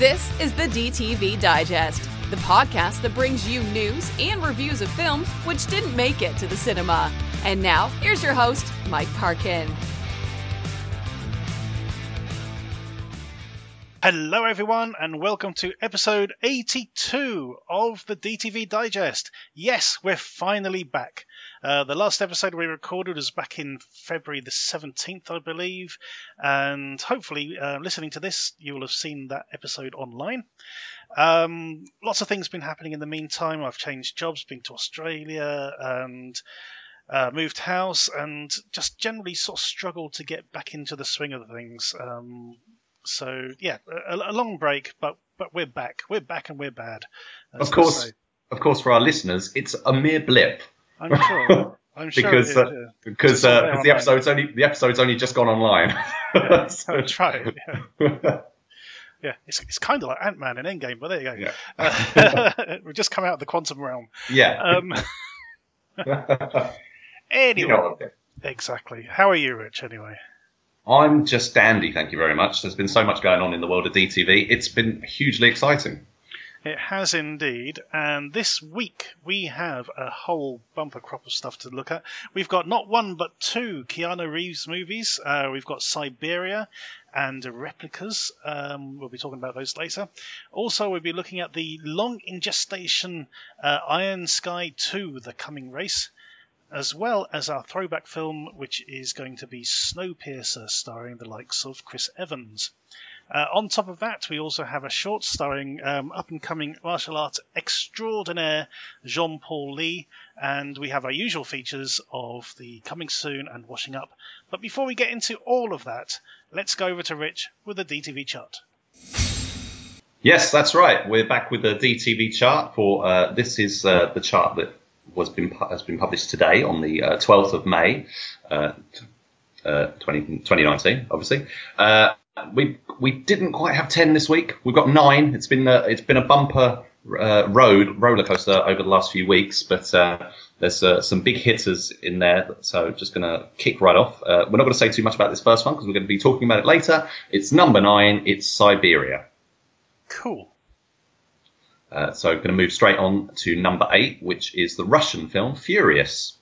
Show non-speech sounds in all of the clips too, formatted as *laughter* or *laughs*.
This is the DTV Digest, the podcast that brings you news and reviews of films which didn't make it to the cinema. And now, here's your host, Mike Parkin. Hello, everyone, and welcome to episode 82 of the DTV Digest. Yes, we're finally back. Uh, the last episode we recorded was back in February the 17th, I believe, and hopefully, uh, listening to this, you will have seen that episode online. Um, lots of things been happening in the meantime. I've changed jobs, been to Australia, and uh, moved house, and just generally sort of struggled to get back into the swing of things. Um, so yeah, a, a, long break, but but we're back. We're back and we're bad. Of course, of course, for our listeners, it's a mere blip. I'm sure. *laughs* I'm sure because uh, because uh, the episode's only the episode's only just gone online. yeah, so. *laughs* That's right. Yeah. yeah, it's, it's kind of like Ant Man in Endgame, but there you go. Yeah. Uh, *laughs* we've just come out of the quantum realm. Yeah. Um, anyway, you know exactly. How are you, Rich? Anyway. I'm just dandy, thank you very much. There's been so much going on in the world of DTV. It's been hugely exciting. It has indeed. And this week we have a whole bumper crop of stuff to look at. We've got not one but two Keanu Reeves movies. Uh, we've got Siberia and Replicas. Um, we'll be talking about those later. Also, we'll be looking at the long in gestation uh, Iron Sky 2, The Coming Race as well as our throwback film, which is going to be Snowpiercer, starring the likes of Chris Evans. Uh, on top of that, we also have a short starring um, up and coming martial arts extraordinaire Jean Paul Ly, and we have our usual features of the coming soon and washing up. But before we get into all of that, let's go over to Rich with the DTV chart. Yes, that's right. We're back with the DTV chart for uh, this is uh, the chart that was been has been published today on the uh, 12th of May, uh, uh, 20, 2019, obviously. Uh, we we didn't quite have 10 this week. We've got nine. It's been a, it's been a bumper uh, road roller coaster over the last few weeks, but uh, there's some big hitters in there. So just going to kick right off. we're not going to say too much about this first one because we're going to be talking about it later. It's number nine. It's Siberia. Cool. Uh, so going to move straight on to number eight, which is the Russian film Furious.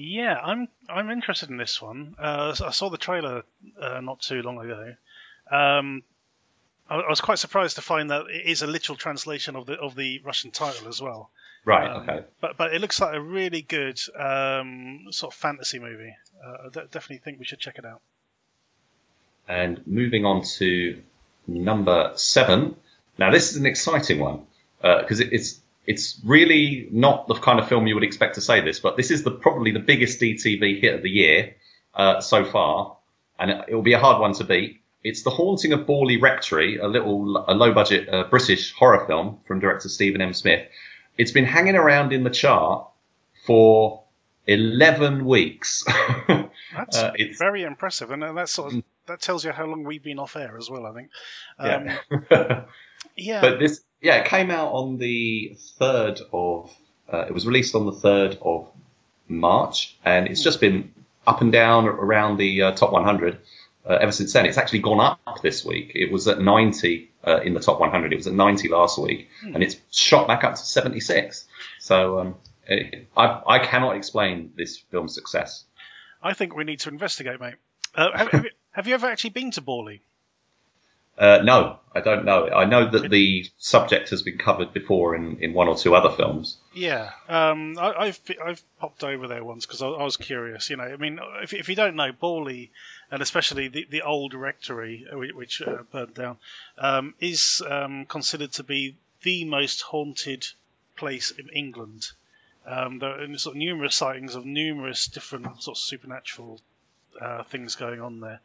Yeah, I'm I'm interested in this one. Uh, I saw the trailer uh, not too long ago. Um, I, I, was quite surprised to find that it is a literal translation of the of the Russian title as well. Right. Um, okay. But but it looks like a really good um, sort of fantasy movie. Uh, I definitely think we should check it out. And moving on to number seven. Now this is an exciting one because uh, it, it's it's really not the kind of film you would expect to say this, but this is the probably the biggest DTV hit of the year uh, so far, and it, it, will be a hard one to beat. It's The Haunting of Borley Rectory, a little a low budget uh, British horror film from director Steven M. Smith. It's been hanging around in the chart for 11 weeks. *laughs* That's uh, very impressive, and that sort of mm. that tells you how long we've been off air as well. I think. Um, yeah. *laughs* yeah. But this yeah, it came out on the third of. Uh, it was released on the third of March, and it's just been up and down around the uh, top 100 uh, ever since then. It's actually gone up this week. It was at 90 uh, in the top 100. It was at 90 last week, hmm. and it's shot back up to 76. So um, it, I, I cannot explain this film's success. I think we need to investigate, mate. Uh, have, have, you, have you ever actually been to Borley? Uh, no, I don't know. I know that the subject has been covered before in, in one or two other films. Yeah, um, I, have I've popped over there once because I, I, was curious. You know, I mean, if, if you don't know Borley, and especially the, the old rectory uh, which uh, burned down, um, is um, considered to be the most haunted place in England. Um, there are sort of numerous sightings of numerous different sort of supernatural uh, things going on there.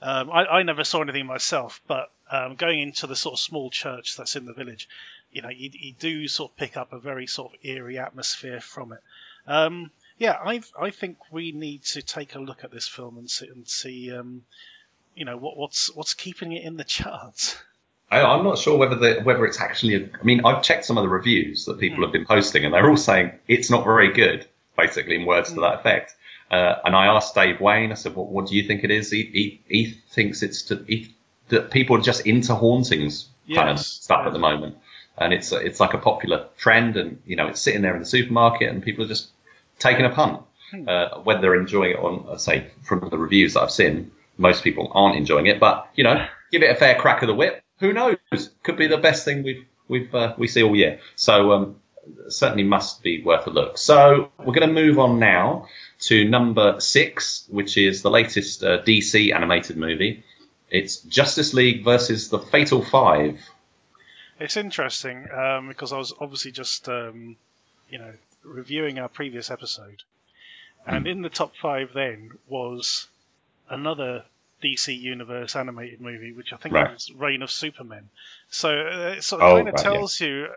Um, I, I, never saw anything myself, but um, going into the sort of small church that's in the village, you know, you, you do sort of pick up a very sort of eerie atmosphere from it. Um, yeah, I I think we need to take a look at this film and see, and see um, you know, what, what's what's keeping it in the charts. I, am not sure whether the, whether it's actually. A, I mean, I've checked some of the reviews that people mm. have been posting, and they're all saying it's not very good, basically in words to that effect. Uh, and I asked Dave Wayne, I said, what do you think it is? He, he, he thinks it's to, he, that people are just into hauntings kind of stuff at the moment, and it's it's like a popular trend, and you know it's sitting there in the supermarket, and people are just taking a punt. Hmm. Uh, whether they're enjoying it on, uh, say, from the reviews that I've seen, most people aren't enjoying it. But you know, give it a fair crack of the whip. Who knows? Could be the best thing we've we've uh, we see all year. So um, certainly must be worth a look. So we're going to move on now to number six, which is the latest uh, DC animated movie. It's Justice League versus the Fatal Five. It's interesting um, because I was obviously just, um, you know, reviewing our previous episode, and in the top five then was another DC Universe animated movie, which I think Right. was Reign of Supermen. So uh, it sort of Oh, kind of right, yeah. tells you,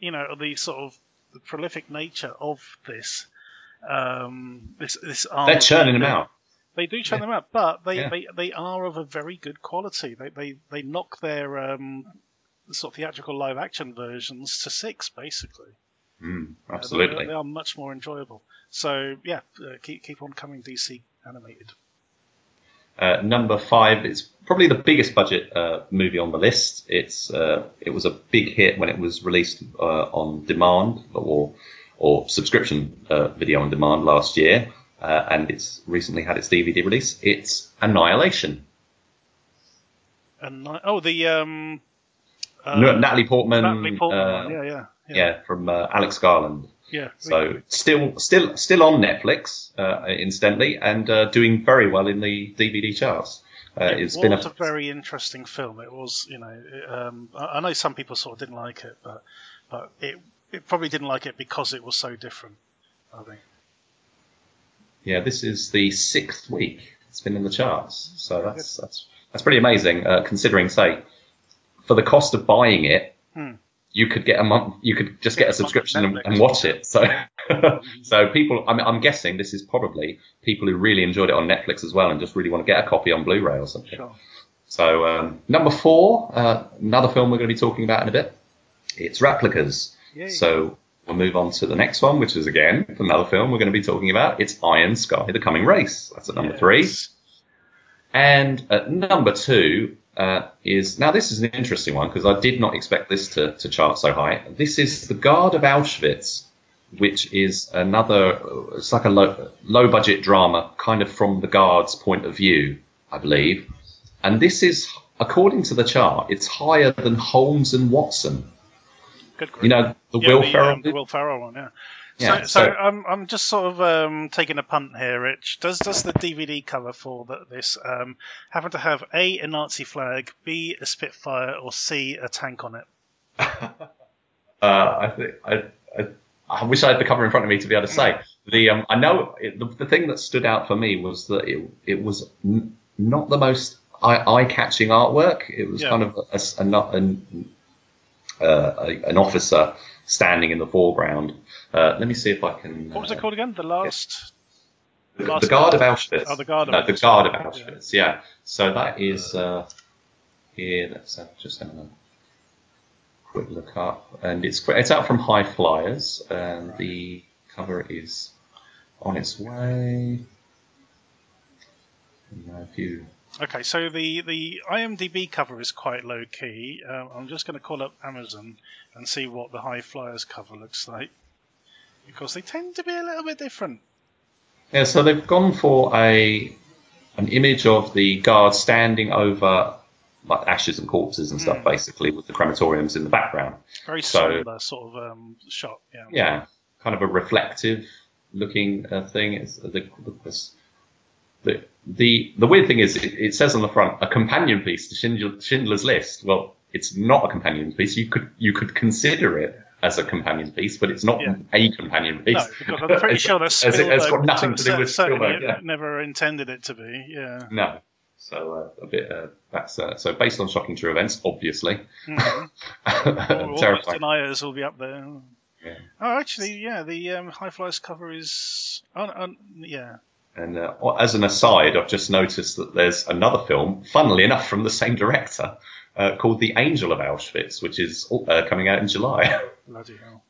you know, the sort of the prolific nature of this. Um, this this They're churning them out. They do churn Yeah. them out, but they, Yeah. they, they are of a very good quality. They they, they knock their um, sort of theatrical live action versions to six, basically. Mm, Uh, they- absolutely. they, are much more enjoyable. So yeah, uh, keep keep on coming, DC animated. Uh, number five is probably the biggest budget uh, movie on the list. It's uh, it was a big hit when it was released uh, on demand or or subscription uh, video on demand last year, uh, and it's recently had its DVD release. It's Annihilation. And oh, the um, uh, No, Natalie Portman. Natalie Portman uh. Yeah, yeah, yeah. yeah, from uh, Alex Garland. yeah. So still, still, still on Netflix, uh, incidentally, and uh, doing very well in the DVD charts. Uh, it it's was been a, a, very interesting film. It was, you know, it, um, I, I know some people sort of didn't like it, but but it it probably didn't like it because it was so different. I think. yeah. This is the sixth week it's been in the charts, so that's that's that's pretty amazing. Uh, considering, say, for the cost of buying it, Hmm. you could get a month, you could just Get get a subscription and, and watch it. So, so people, I'm, I'm guessing this is probably people who really enjoyed it on Netflix as well, and just really want to get a copy on Blu-ray or something. Sure. So um, number four, uh, another film we're going to be talking about in a bit. It's Replicas. Yay. So we'll move on to the next one, which is again another film we're going to be talking about. It's Iron Sky: The Coming Race. That's at number three. And at number two uh, is now this is an interesting one because I did not expect this to, to chart so high. This is The Guard of Auschwitz, which is another. It's like a low, low budget drama, kind of from the guards' point of view, I believe. And this is, according to the chart, it's higher than Holmes and Watson. Good. You know the Yeah, Will the, Ferrell. um, the Will Ferrell one, yeah. Yeah, so, so, so- I'm, I'm just sort of um, taking a punt here, Rich. Does does the DVD cover for the, this um, happen to have A, a Nazi flag, B, a Spitfire, or C, a tank on it? *laughs* Uh, I think I, I, I wish I had the cover in front of me to be able to say. The um, I know it, the, the thing that stood out for me was that it it was n- not the most eye catching artwork. It was Yeah. kind of a, a an uh, a, an officer standing in the foreground. Uh, let me see if I can. What was uh, it called again? The last. The, Last the Guard of Auschwitz. Oh, the Guard of no, the Auschwitz. Guard of Yeah. Auschwitz. Yeah. So that is uh, here. Let's have, just have a quick look up, and it's it's out from High Flyers, and the cover is on its way. And A few. Okay, so the, the IMDb cover is quite low key. Um, I'm just going to call up Amazon and see what the High Flyers cover looks like. Because they tend to be a little bit different. Yeah, so they've gone for a an image of the guard standing over like ashes and corpses and stuff, Mm. basically, with the crematoriums in the background. Very So- somber sort of um, shot. Yeah. yeah, kind of a reflective looking uh, thing. It's the, the, the, the, the weird thing is, it, it says on the front a companion piece to Schindler, Schindler's List. Well, it's not a companion piece. You could you could consider it as a companion piece, but it's not Yeah. a companion piece. No, I'm pretty *laughs* sure that as it- Spielberg got nothing to do with Spielberg. Yeah. never intended it to be. Yeah. No. So uh, a bit uh, that's uh, so based on shocking true events, obviously. Mhm. *laughs* All those Terrifying. deniers will be up there. Yeah. Oh, actually, yeah, the um, High Flyers cover is. Oh, oh, yeah. And uh, as an aside, I've just noticed that there's another film, funnily enough, from the same director, uh, called The Angel of Auschwitz, which is uh, coming out in July. *laughs* Bloody hell.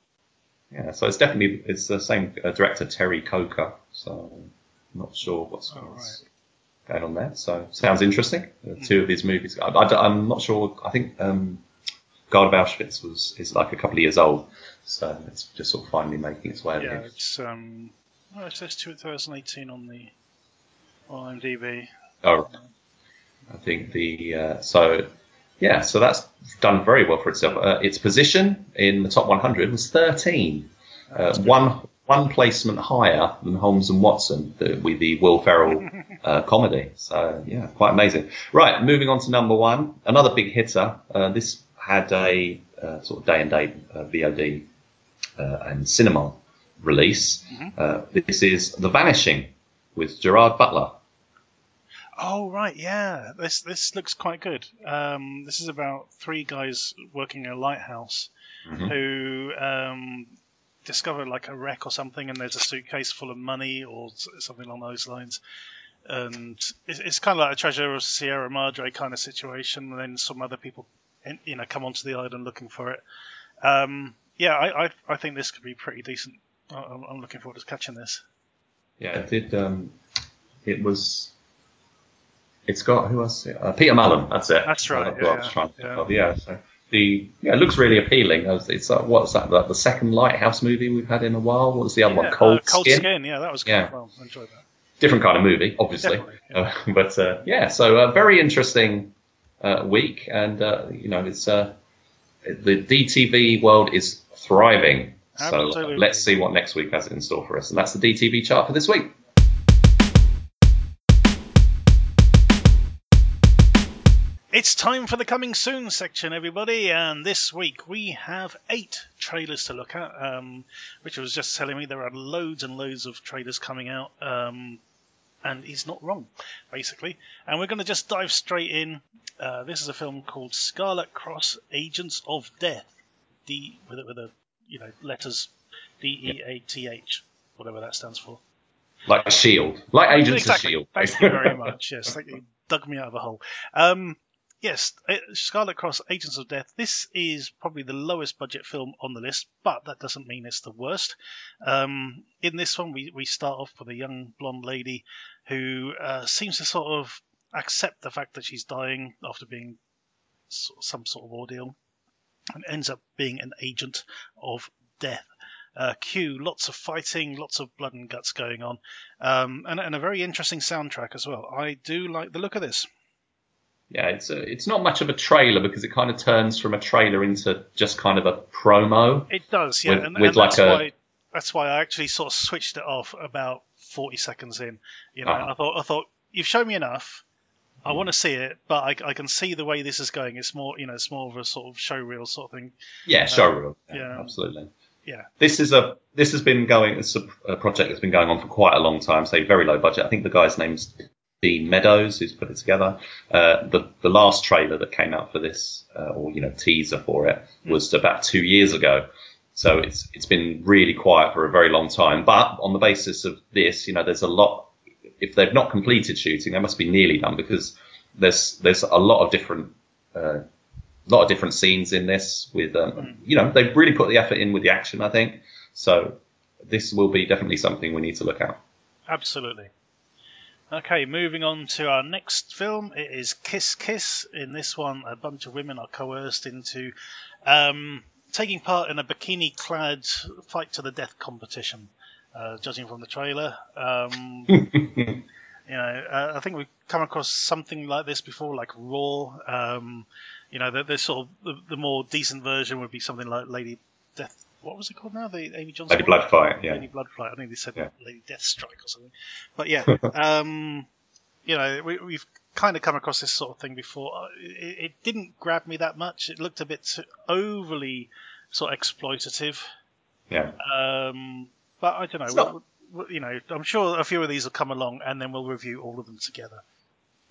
yeah, so it's definitely it's the same uh, director, Terry Coker. So I'm not sure what's, Oh, what's going on there. So sounds interesting. Uh, two of his movies. I, am not sure. I think um, Guard of Auschwitz was is like a couple of years old, so it's just sort of finally making its way. Yeah, it's um, oh, it says 2018 on the on IMDb. Oh, I think the uh, so yeah, so that's done very well for itself. Uh, its position in the top 100 was 13, uh, one one placement higher than Holmes and Watson the, with the Will Ferrell *laughs* uh, comedy. So yeah, quite amazing. Right, moving on to number one, another big hitter. Uh, this had a uh, sort of day and date uh, VOD uh, and cinema release. Uh, this is The Vanishing with Gerard Butler. Oh right, yeah. This this looks quite good. Um, this is about three guys working in a lighthouse Mhm. who um, discover like a wreck or something, and there's a suitcase full of money or something along those lines. And it's, it's kind of like a treasure of Sierra Madre kind of situation. And then some other people, in- you know, come onto the island looking for it. Um, yeah, I, I I think this could be pretty decent. I- I'm, I'm looking forward to catching this. Yeah, it did. Um, it was. It's got who else? Uh, Peter Mullan. That's it. That's right, Uh, who I was yeah, yeah. of, yeah. So the yeah, it looks really appealing. It's it's, uh, what's that? The, the second Lighthouse movie we've had in a while. What was the other Yeah, one? Cold, uh, Cold Skin. Skin. Yeah, that was Yeah. Well, I enjoyed that. Different kind of movie, obviously. Yeah. Uh, *laughs* but uh, yeah, so a very interesting uh, week, and uh, you know, it's uh, the DTV world is thriving. So uh, let's see what next week has in store for us, and that's the DTV chart for this week. It's time for the coming soon section, everybody, and this week we have eight trailers to look at. Um, which was just telling me there are loads and loads of trailers coming out, um, and he's not wrong, basically. And we're going to just dive straight in. Uh, this is a film called Scarlett Cross: Agents of Death. D with a, with a you know letters D E A T H, whatever that stands for. Like a shield, like Agents exactly. of Shield. Thank you very *laughs* much. Yes, thank you. Dug me out of a hole. Um, yes, uh, Scarlett Cross: Agents of Death. This is probably the lowest budget film on the list, but that doesn't mean it's the worst. Um, in this one, we we start off with a young blonde lady who uh, seems to sort of accept the fact that she's dying after being some sort of ordeal, and ends up being an agent of death. Uh, Q, lots of fighting, lots of blood and guts going on, um, and, and a very interesting soundtrack as well. I do like the look of this. Yeah, it's a, it's not much of a trailer because it kind of turns from a trailer into just kind of a promo. It does, yeah, With- and, with and like that's a- why that's why I actually sort of switched it off about forty seconds in. You know, Uh-huh. I thought I thought you've shown me enough. I want to see it, but I, I can see the way this is going. It's more, you know, it's more of a sort of show reel sort of thing. Yeah, showreel. Yeah, yeah. absolutely. Yeah. This is a this has been going. It's a, a project that's been going on for quite a long time. Say very low budget. I think the guy's name's Dean Meadows, who's put it together. Uh, the the last trailer that came out for this, uh, or you know, teaser for it, was about two years ago. So it's it's been really quiet for a very long time. But on the basis of this, you know, there's a lot. If they've not completed shooting, they must be nearly done because there's there's a lot of different uh, lot of different scenes in this. With um, you know, they've really put the effort in with the action. I think so. This will be definitely something we need to look at. Absolutely. Okay, moving on to our next film. It is Kiss Kiss. In this one, a bunch of women are coerced into um, taking part in a bikini clad fight to the death competition, uh, judging from the trailer. Um, *laughs* you know, uh, I think we've come across something like this before, like Raw. Um, you know, the, the sort of the, the more decent version would be something like Lady Death. What was it called now? The Amy Johnston. Lady one? Blood Fight, yeah. Lady Blood Fight. I think they said Yeah. Lady Death Strike or something. But yeah, *laughs* um, you know, we, we've kind of come across this sort of thing before. Uh, It, it didn't grab me that much. It looked a bit overly sort of exploitative. Yeah. Um, but I don't know. We'll- we'll- you know, I'm sure a few of these will come along, and then we'll review all of them together.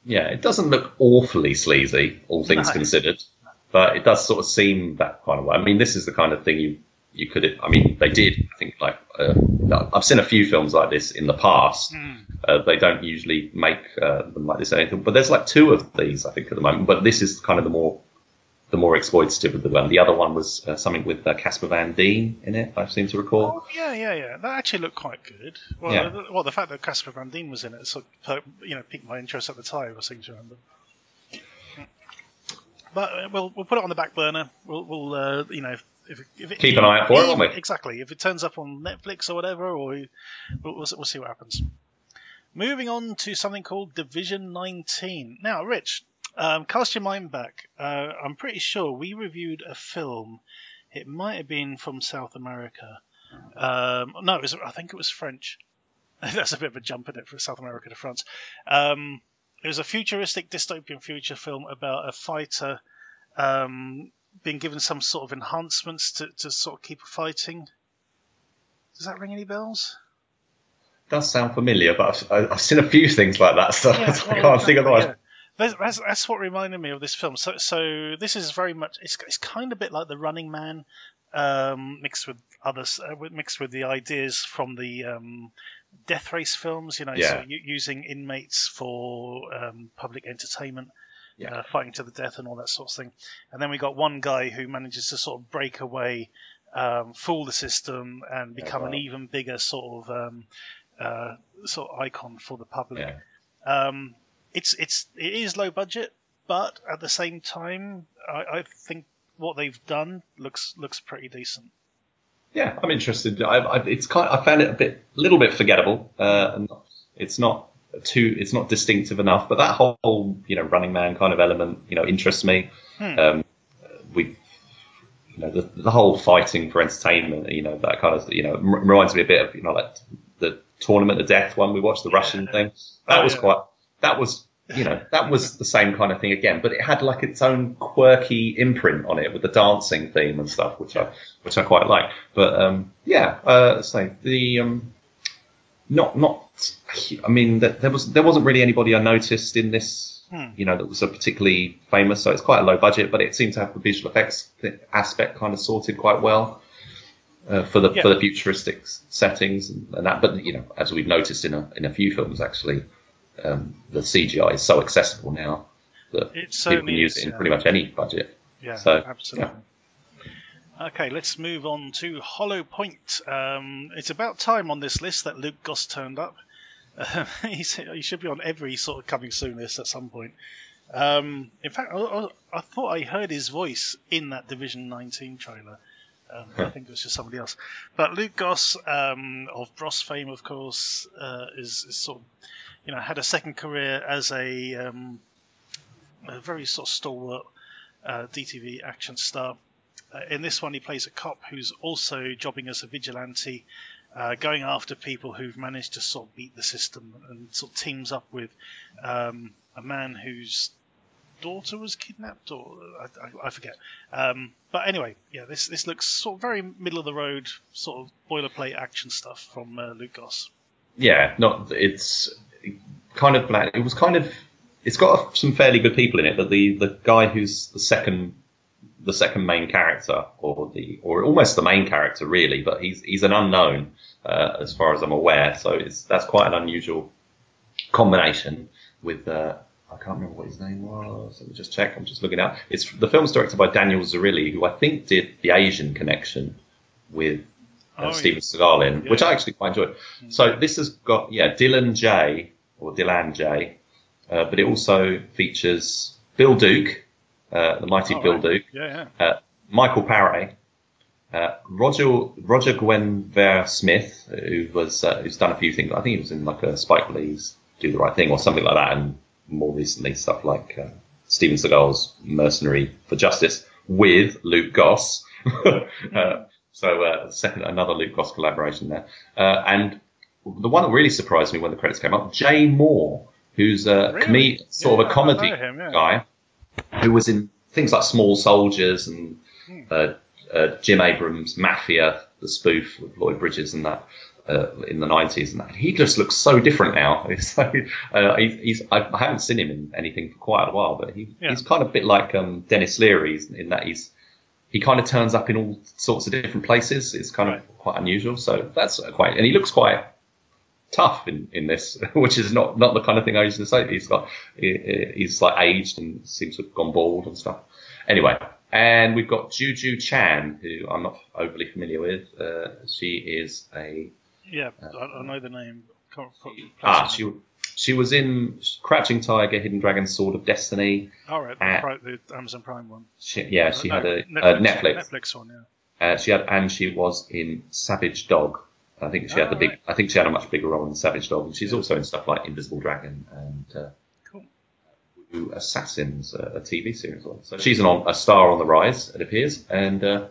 Yeah, it doesn't look awfully sleazy, all things No. considered, but it does sort of seem that kind of way. I mean, this is the kind of thing you you could. I mean, they did. I think like uh, I've seen a few films like this in the past. Uh, they don't usually make uh, them like this, or anything, but there's like two of these I think at the moment. But this is kind of the more the more exploitative of the one. The other one was uh, something with uh, Casper Van Dien in it. I seem to recall. Oh, yeah, yeah, yeah. That actually looked quite good. Well, Yeah. the, well, the fact that Casper Van Dien was in it, sort of, you know, piqued my interest at the time. I seem to remember. but uh, we'll we'll put it on the back burner. We'll, we'll uh, you know. If, if it, Keep an eye out for it, won't we? Exactly. If it turns up on Netflix or whatever, or we, we'll, we'll, we'll see what happens. Moving on to something called Division 19. Now, Rich, um, cast your mind back. Uh, I'm pretty sure we reviewed a film. It might have been from South America. Um, no, it was, I think it was French. *laughs* That's a bit of a jump in it from South America to France. Um, it was a futuristic dystopian future film about a fighter um, being given some sort of enhancements to, to sort of keep fighting. Does that ring any bells? Does sound familiar, but I've, I've seen a few things like that, so Yeah, *laughs* I can't think of the yeah. That's, that's, that's what reminded me of this film. So, so this is very much it's, it's kind of a bit like the Running Man, um, mixed with others, uh, mixed with the ideas from the um, Death Race films. You know, Yeah. u- using inmates for um, public entertainment, Yeah. uh, fighting to the death, and all that sort of thing. And then we got one guy who manages to sort of break away, um, fool the system, and become an wow. even bigger sort of um, uh, sort of icon for the public. Yeah. Um, it's it's it is low budget, but at the same time, I, I think what they've done looks looks pretty decent. Yeah, I'm interested. I, I, it's kind. I found it a bit, little bit forgettable. Uh, and it's not too, it's not distinctive enough. But that whole, you know, Running Man kind of element, you know, interests me. Hmm. Um, we, you know, the, the whole fighting for entertainment, you know, that kind of, you know, reminds me a bit of, you know, like the Tournament of Death one we watched, the Russian thing. That Oh, was yeah. quite. That was. You know, that was the same kind of thing again, but it had like its own quirky imprint on it with the dancing theme and stuff, which I which I quite like. But um, yeah, uh, so the um, not not. I mean, th- there was there wasn't really anybody I noticed in this. Hmm. You know, that was a particularly famous. So it's quite a low budget, but it seemed to have the visual effects aspect kind of sorted quite well uh, for the Yeah. for the futuristic settings and, and that. But you know, as we've noticed in a in a few films, actually, um, the CGI is so accessible now that It people can use it in yeah. pretty much any budget. Yeah, So, absolutely. Okay, let's move on to Hollow Point. Um, it's about time on this list that Luke Goss turned up. *laughs* He's, he should be on every sort of coming soon list at some point. Um, in fact, I, I, I thought I heard his voice in that Division 19 trailer. Um, I think it was just somebody else. But Luke Goss, um, of Bros fame, of course, uh, is, is sort of, you know, had a second career as a, um, a very sort of stalwart uh, DTV action star. Uh, in this one, he plays a cop who's also jobbing as a vigilante, uh, going after people who've managed to sort of beat the system, and sort of teams up with um, a man whose daughter was kidnapped, or I, I, I forget. Um, but anyway, yeah, this this looks sort of very middle of the road, sort of boilerplate action stuff from uh, Luke Goss. yeah, not it's kind of bland. It was kind of it's got some fairly good people in it, but the the guy who's the second the second main character or the or almost the main character really, but he's he's an unknown uh, as far as I'm aware. So it's that's quite an unusual combination with. Uh, I can't remember what his name was. Let me just check. I'm just looking out. It's the film's directed by Daniel Zirilli, who I think did the Asian Connection with uh, Oh, yeah. Steven Seagal in, which I actually quite enjoyed. So this has got yeah Dylan J or Dylan J, uh, but it also features Bill Duke, uh, the mighty Oh, Bill right. Duke, Yeah, yeah. uh, Michael Paré, uh, Roger Roger Guenveur Smith, who was uh, who's done a few things. I think he was in like a Spike Lee's Do the Right Thing or something like that, and more recently stuff like uh, Steven Seagal's Mercenary for Justice with Luke Goss. *laughs* uh, so uh, second another Luke Goss collaboration there, uh, and the one that really surprised me when the credits came up, Jay Mohr, who's a Really? comedian, sort Yeah, of a comedy him, yeah. guy, who was in things like Small Soldiers and Hmm. uh, uh, Jim Abrahams' Mafia, the spoof with Lloyd Bridges and that uh, in the nineties, and that. he just looks so different now. *laughs* Like, uh, he, he's I, I haven't seen him in anything for quite a while, but he, Yeah. he's kind of a bit like um, Denis Leary in that he's he kind of turns up in all sorts of different places. It's kind Right. of quite unusual. So that's quite, and he looks quite tough in, in this, *laughs* which is not, not the kind of thing I used to say. He's got, he's like aged and seems to have gone bald and stuff. Anyway, and we've got Juju Chan, who I'm not overly familiar with. Uh, she is a, Yeah, I, I know the name. Ah, she she was in Crouching Tiger, Hidden Dragon, Sword of Destiny. All right, the, Ah. The Amazon Prime one. She, yeah, she Uh, had no, a Netflix. Uh, Netflix. Netflix one, yeah. Uh, she had, and she was in Savage Dog. I think she had Oh, the big. right. I think she had a much bigger role in Savage Dog, and she's also in stuff like Invisible Dragon and uh, Cool. Assassins, uh, a TV series. So she's an on, a star on the rise, it appears, and uh,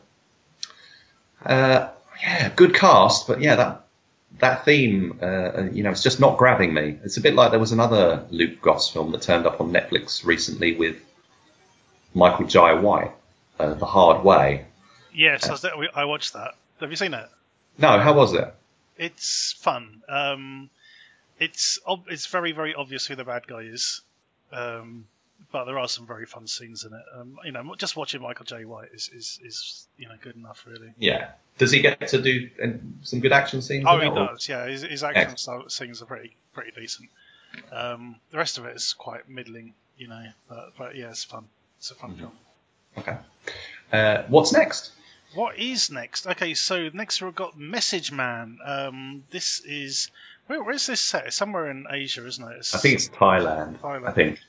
uh, yeah, good cast. But yeah, that that theme, uh, you know, it's just not grabbing me. It's a bit like there was another Luke Goss film that turned up on Netflix recently with Michael Jai White, uh, The Hard Way. Yes, I, was I watched that. Have you seen it? No, how was it? It's fun. Um, it's ob- it's very very obvious who the bad guy is, um, but there are some very fun scenes in it. Um, you know, just watching Michael Jai White is, is, is you know good enough really. Yeah. Does he get to do uh, some good action scenes? Oh, he or- does. Yeah, his, his action Excellent. scenes are pretty pretty decent. Um, the rest of it is quite middling, you know. But, but yeah, it's fun. It's a fun film. Okay. Uh, what's next? What is next? Okay, so next we've got Message Man. Um, this is where, where's this set? It's somewhere in Asia, isn't it? It's, I think it's Thailand. Thailand. I think.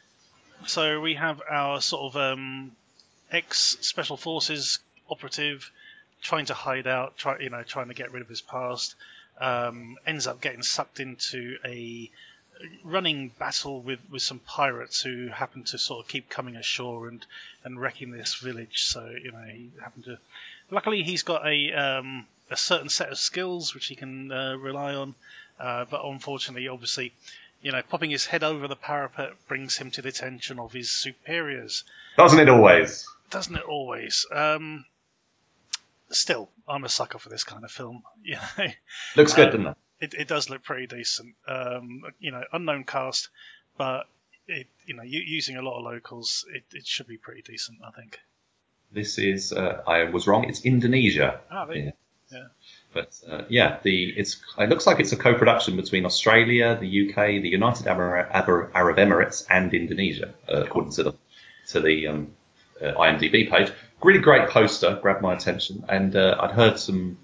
So we have our sort of um, ex special forces operative trying to hide out, try you know, trying to get rid of his past. Um, ends up getting sucked into a running battle with, with some pirates who happen to sort of keep coming ashore and, and wrecking this village. So you know he happened to. Luckily, he's got a um, a certain set of skills which he can uh, rely on, uh, but unfortunately, obviously, you know, popping his head over the parapet brings him to the attention of his superiors. Doesn't it always? Doesn't it always? Um, still, I'm a sucker for this kind of film. *laughs* You know, Looks good, Um, doesn't it? it, it does look pretty decent. Um, you know, unknown cast, but it, you know, using a lot of locals, it, it should be pretty decent, I think. This is. Uh, I was wrong. It's Indonesia. Ah, there Yeah. Yeah. But uh, yeah, the it's. It looks like it's a co-production between Australia, the UK, the United Arab, Arab Emirates, and Indonesia, uh, according to the to the um, uh, IMDb page. Really great poster, grabbed my attention, and uh, I'd heard some,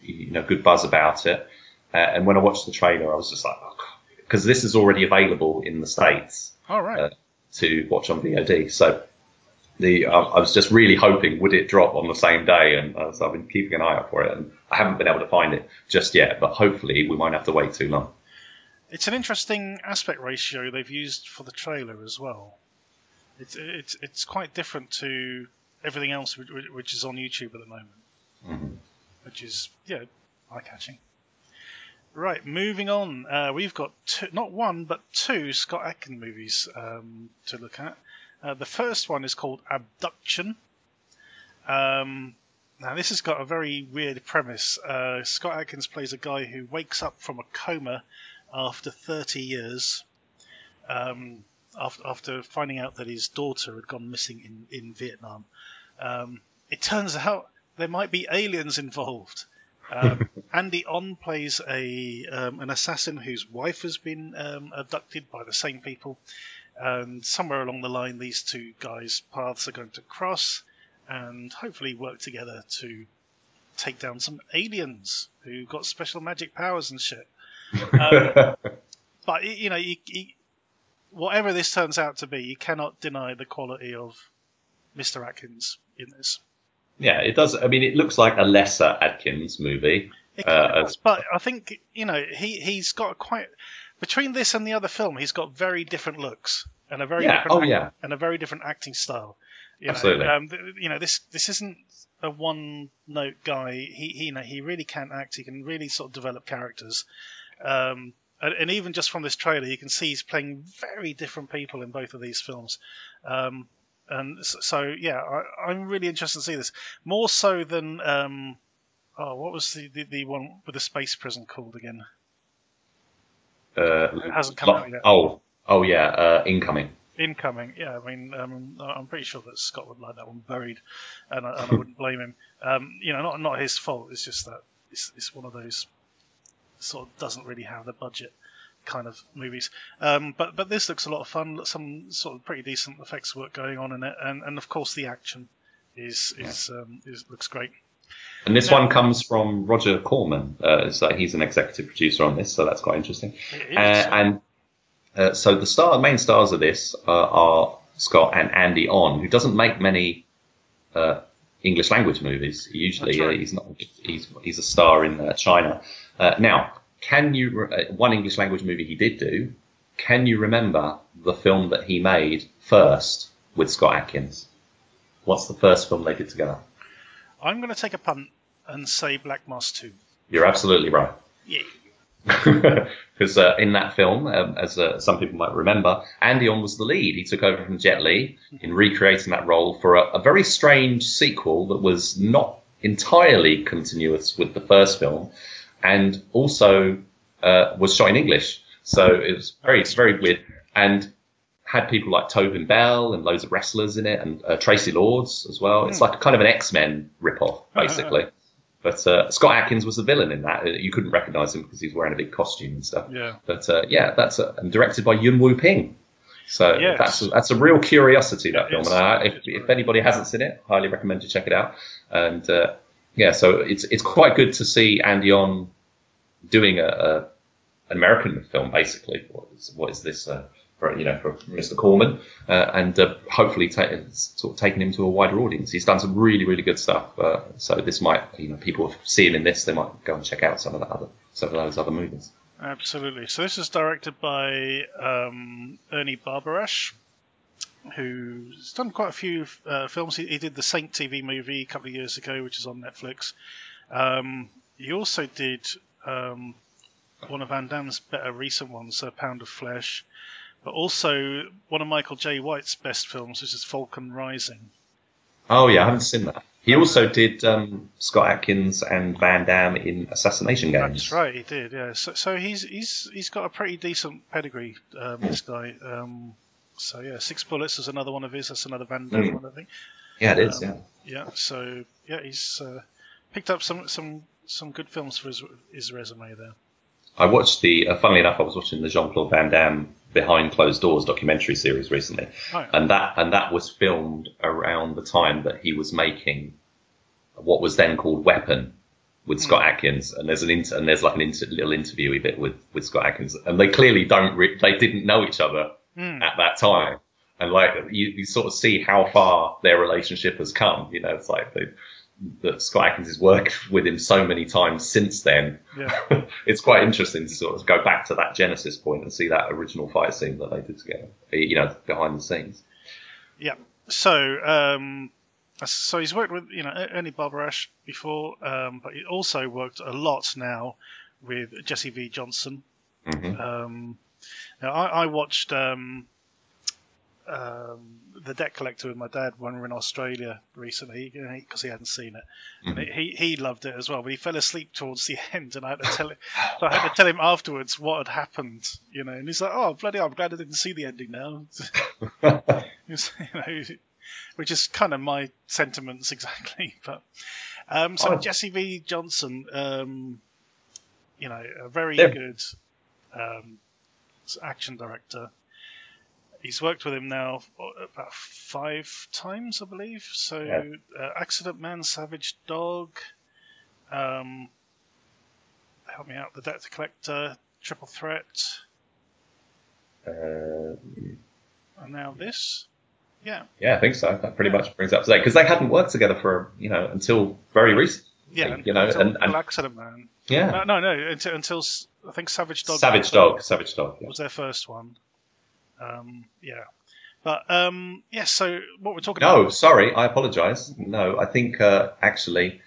you know, good buzz about it. Uh, and when I watched the trailer, I was just like, because this is already available in the states All right. Uh, to watch on VOD. So the I, I was just really hoping would it drop on the same day, and uh, so I've been keeping an eye out for it, and I haven't been able to find it just yet. But hopefully, we won't have to wait too long. It's an interesting aspect ratio they've used for the trailer as well. It's it's it's quite different to everything else which, is on YouTube at the moment, Mhm. which is yeah eye catching. Right, moving on. Uh, we've got two, not one but two Scott Adkins movies um, to look at. Uh, the first one is called Abduction. Um, now this has got a very weird premise. Uh, Scott Adkins plays a guy who wakes up from a coma after 30 years, um, after, after finding out that his daughter had gone missing in, in Vietnam. Um, it turns out there might be aliens involved. Um, *laughs* Andy On plays a um, an assassin whose wife has been um, abducted by the same people, and somewhere along the line, these two guys' paths are going to cross, and hopefully work together to take down some aliens who got special magic powers and shit. Um, *laughs* but you know, you, you, whatever this turns out to be, you cannot deny the quality of Mr. Adkins in this. yeah, it does. I mean, it looks like a lesser Adkins movie. Uh, does, but I think you know he he's got a quite between this and the other film, he's got very different looks and a very Yeah, different oh, act- yeah. and a very different acting style. You Absolutely. Know, um, th- you know this this isn't a one note guy. He, he you know he really can act. He can really sort of develop characters. Um, and, and even just from this trailer, you can see he's playing very different people in both of these films. Um, and s- so, yeah, I, I'm really interested to see this more so than um, oh, what was the, the, the one with the space prison called again? Uh, It hasn't come out yet. Oh, oh yeah, uh, incoming. Incoming, yeah. I mean, um, I'm pretty sure that Scott would like that one buried, and I, and I wouldn't blame him. Um, you know, not not his fault. It's just that it's, it's one of those sort of doesn't really have the budget kind of movies. Um, but but this looks a lot of fun. Some sort of pretty decent effects work going on in it, and, and of course the action is is, um, is looks great. And this Yeah. one comes from Roger Corman. Uh, so he's an executive producer on this, so that's quite interesting. Uh, and uh, so the star, main stars of this uh, are Scott and Andy On, who doesn't make many uh, English language movies. Usually, right. uh, he's not. He's he's a star in uh, China. Uh, now, can you re- uh, one English language movie he did do? Can you remember the film that he made first with Scott Adkins? What's the first film they did together? I'm going to take a punt and say Black Mask 2. You're absolutely right. Yeah. *laughs* Because uh, in that film, um, as uh, some people might remember, Andy On was the lead. He took over from Jet Li in recreating that role for a, a very strange sequel that was not entirely continuous with the first film, and also uh, was shot in English. So it was very, it's very weird, and had people like Tobin Bell and loads of wrestlers in it, and uh, Traci Lords as well. It's like a, kind of an X Men ripoff, *laughs* basically. But uh, Scott Adkins was the villain in that. Uh, You couldn't recognise him because he's wearing a big costume and stuff. Yeah. But uh, yeah, that's uh, and directed by Yuen Woo Ping. So Yes. that's that's a real curiosity that film. And I, if, if anybody hasn't seen it, highly recommend you check it out. And uh, yeah, so it's it's quite good to see Andy On doing a, a an American film basically. What is, what is this? Uh, for, you know, for Mr. Corman, uh, and uh, hopefully ta- sort of taking him to a wider audience. He's done some really, really good stuff. Uh, so this might, you know, people seeing in this, they might go and check out some of that other, some of those other movies. Absolutely. So this is directed by um, Ernie Barbarash, who's done quite a few uh, films. He, he did the Saint TV movie a couple of years ago, which is on Netflix. Um, he also did um, one of Van Damme's better recent ones, uh, Pound of Flesh, but also one of Michael Jai White's best films, which is Falcon Rising. Oh yeah, I haven't seen that. He also did um, Scott Adkins and Van Damme in Assassination Games. That's right, he did. Yeah. So, so he's he's he's got a pretty decent pedigree. Um, this guy. Um, so yeah, Six Bullets is another one of his. That's another Van Damme Mm. one, I think. Yeah, it is. Um, Yeah. Yeah. So yeah, he's uh, picked up some some some good films for his his resume there. I watched the. Uh, funnily enough, I was watching the Jean Claude Van Damme Behind Closed Doors documentary series recently, Oh, and that and that was filmed around the time that he was making what was then called Weapon with Scott Adkins. And there's an inter- and there's like an inter- little interviewy bit with with Scott Adkins, and they clearly don't re- they didn't know each other Mm. at that time. And like you, you sort of see how far their relationship has come. You know, it's like they, that Scott Adkins has worked with him so many times since then. Yeah. *laughs* it's quite interesting to sort of go back to that Genesis point and see that original fight scene that they did together. You know, behind the scenes. Yeah. So, um, so he's worked with you know Ernie Barbarash before, um, but he also worked a lot now with Jesse V. Johnson. hmm Um, now I, I watched um, um, the Debt Collector with my dad when we were in Australia recently because he hadn't seen it. And he he loved it as well, but he fell asleep towards the *laughs* end, and I had to tell him. so I had to tell him afterwards what had happened, you know. And he's like, "Oh bloody! I'm glad I didn't see the ending now." *laughs* *laughs* It's, you know, which is kind of my sentiments exactly. But um, so Oh. Jesse V. Johnson, um, you know, a very Yeah. good um, action director. He's worked with him now about five times, I believe. So, Yeah. uh, Accident Man, Savage Dog, um, help me out, The Debt Collector, Triple Threat, Uh, and now this. Yeah, yeah, I think so. That pretty much brings it up to date because they hadn't worked together for you know until very recent. yeah. You know, and- and- Accident Man. Yeah, No, no, no until, until I think Savage Dog. Savage Dog, Savage Dog. Yeah. was their first one. Um, yeah, but um, yeah. So what we're talking about No, about? sorry, I apologise. No, I think uh, actually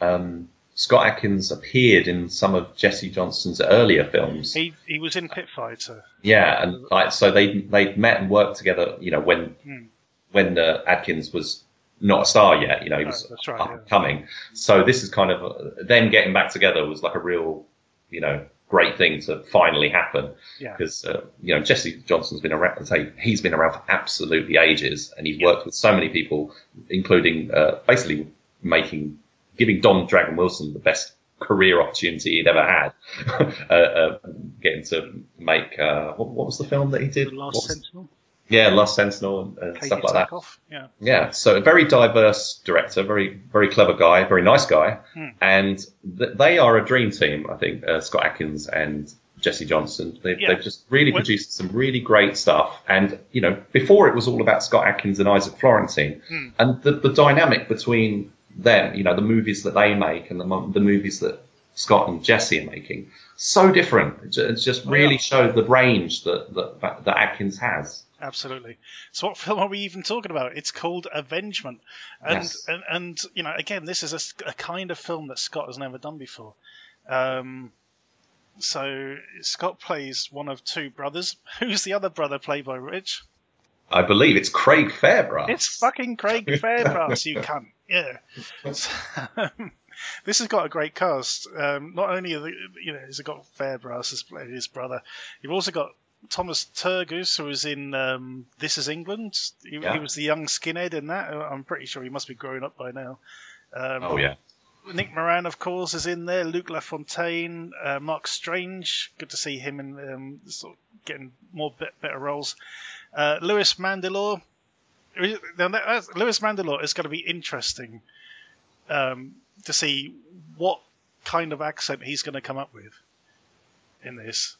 um, Scott Adkins appeared in some of Jesse Johnson's earlier films. He he was in Pit Fighter. Yeah, and like so they they met and worked together. You know when Hmm. when uh, Adkins was not a star yet. You know he No, was right, up yeah. and coming. So this is kind of uh, them getting back together was like a real you know great thing to finally happen Yeah, because uh, you know Jesse Johnson's been around. Say he's been around for absolutely ages, and he's Yeah. worked with so many people, including uh, basically making giving Don Dragon Wilson the best career opportunity he'd ever had. *laughs* uh, uh, getting to make uh, what, what was the film that he did? the Last Sentinel. Yeah, Last Sentinel and stuff like that. Takeoff. Yeah. Yeah, so a very diverse director, very very clever guy, very nice guy, Hmm. and th- they are a dream team. I think uh, Scott Adkins and Jesse Johnson. They've, Yeah. they've just really When- produced some really great stuff. And you know, before it was all about Scott Adkins and Isaac Florentine, Hmm. and the, the dynamic between them, you know, the movies that they make and the the movies that Scott and Jesse are making, so different. It just Oh, really yeah. showed the range that, that that Adkins has. Absolutely. So, what film are we even talking about? It's called Avengement, and Yes. and, and you know, again, this is a kind of film that Scott has never done before. Um, so Scott plays one of two brothers. *laughs* Who's the other brother played by Rich? I believe it's Craig Fairbrass. It's fucking Craig *laughs* Fairbrass, you cunt. Yeah. *laughs* this has got a great cast. Um, not only are the, you know, has it got Fairbrass as his brother, you've also got Thomas Turgoose, who was in um, This Is England. He, Yeah. he was the young skinhead in that. I'm pretty sure he must be growing up by now. Um, oh yeah. Nick Moran, of course, is in there. Luke LaFontaine, uh, Mark Strange. Good to see him in um, sort of getting more bit, better roles. Uh, Louis Mandylor. Now that, Louis Mandylor is going to be interesting um, to see what kind of accent he's going to come up with in this.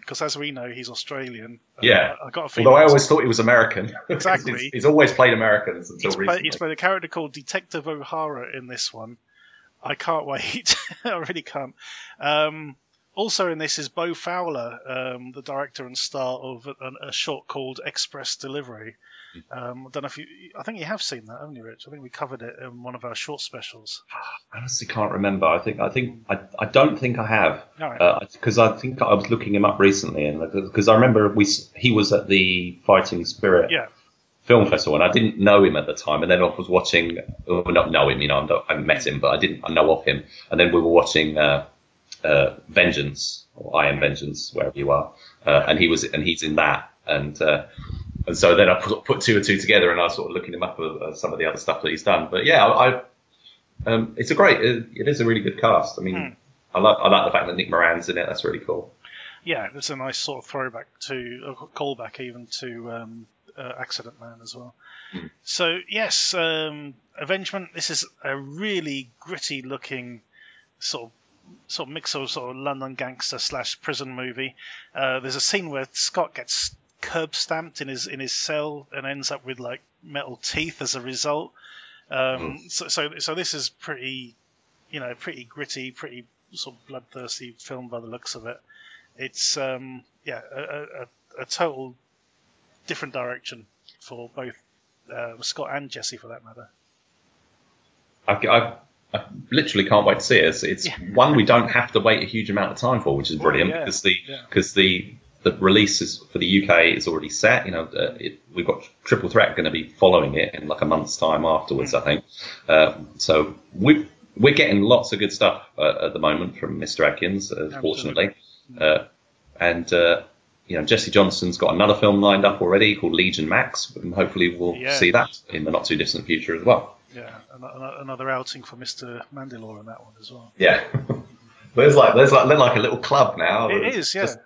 Because as we know, he's Australian. Uh, Yeah. I got a feeling. Although I always thought he was American. *laughs* Exactly. he's, he's always played Americans until He's, recently. he's played a character called Detective O'Hara in this one. I can't wait. *laughs* I really can't. Um, also in this is Bo Fowler, um, the director and star of a, a short called Express Delivery. Um, I don't know if you. I think you have seen that, haven't you, Rich? I think we covered it in one of our short specials. I honestly can't remember. I think I think I, I don't think I have All right. because I think I was looking him up recently and because I remember we he was at the Fighting Spirit yeah. Film Festival and I didn't know him at the time and then I was watching well, not know him you know not- I met him but I didn't I know of him and then we were watching uh, uh, Vengeance or I Am Vengeance wherever you are uh, and he was and he's in that and. And so then I put, put two and two together, and I was sort of looking him up at, some of the other stuff that he's done. But yeah, I, I um, it's a great, it, it is a really good cast. I mean, Hmm. I like I like the fact that Nick Moran's in it. That's really cool. Yeah, it's a nice sort of throwback to a callback even to um, uh, Accident Man as well. So yes, um, Avengement. This is a really gritty looking sort of sort of mix of sort of London gangster slash prison movie. Uh, there's a scene where Scott gets curb stamped in his in his cell and ends up with like metal teeth as a result. Um, so, so so this is pretty, you know, pretty gritty, pretty sort of bloodthirsty film by the looks of it. It's um, yeah, a, a, a- total different direction for both uh, Scott and Jesse, for that matter. I've, I've, I literally can't wait to see it. It's, it's Yeah. one we don't have to wait a huge amount of time for, which is brilliant yeah, because the yeah. because the the release is for the UK is already set. You know, uh, it, we've got Triple Threat going to be following it in like a month's time afterwards, I think. Uh, so we we're getting lots of good stuff uh, at the moment from Mr. Adkins, uh, fortunately, uh, and. Uh, you know, Jesse Johnson's got another film lined up already called Legion Max, and hopefully we'll Yeah. see that in the not too distant future as well. Yeah, an- an- another outing for Mr. Mandylor in that one as well. Yeah. *laughs* there's like there's like they're like a little club now. It is, yeah. Just,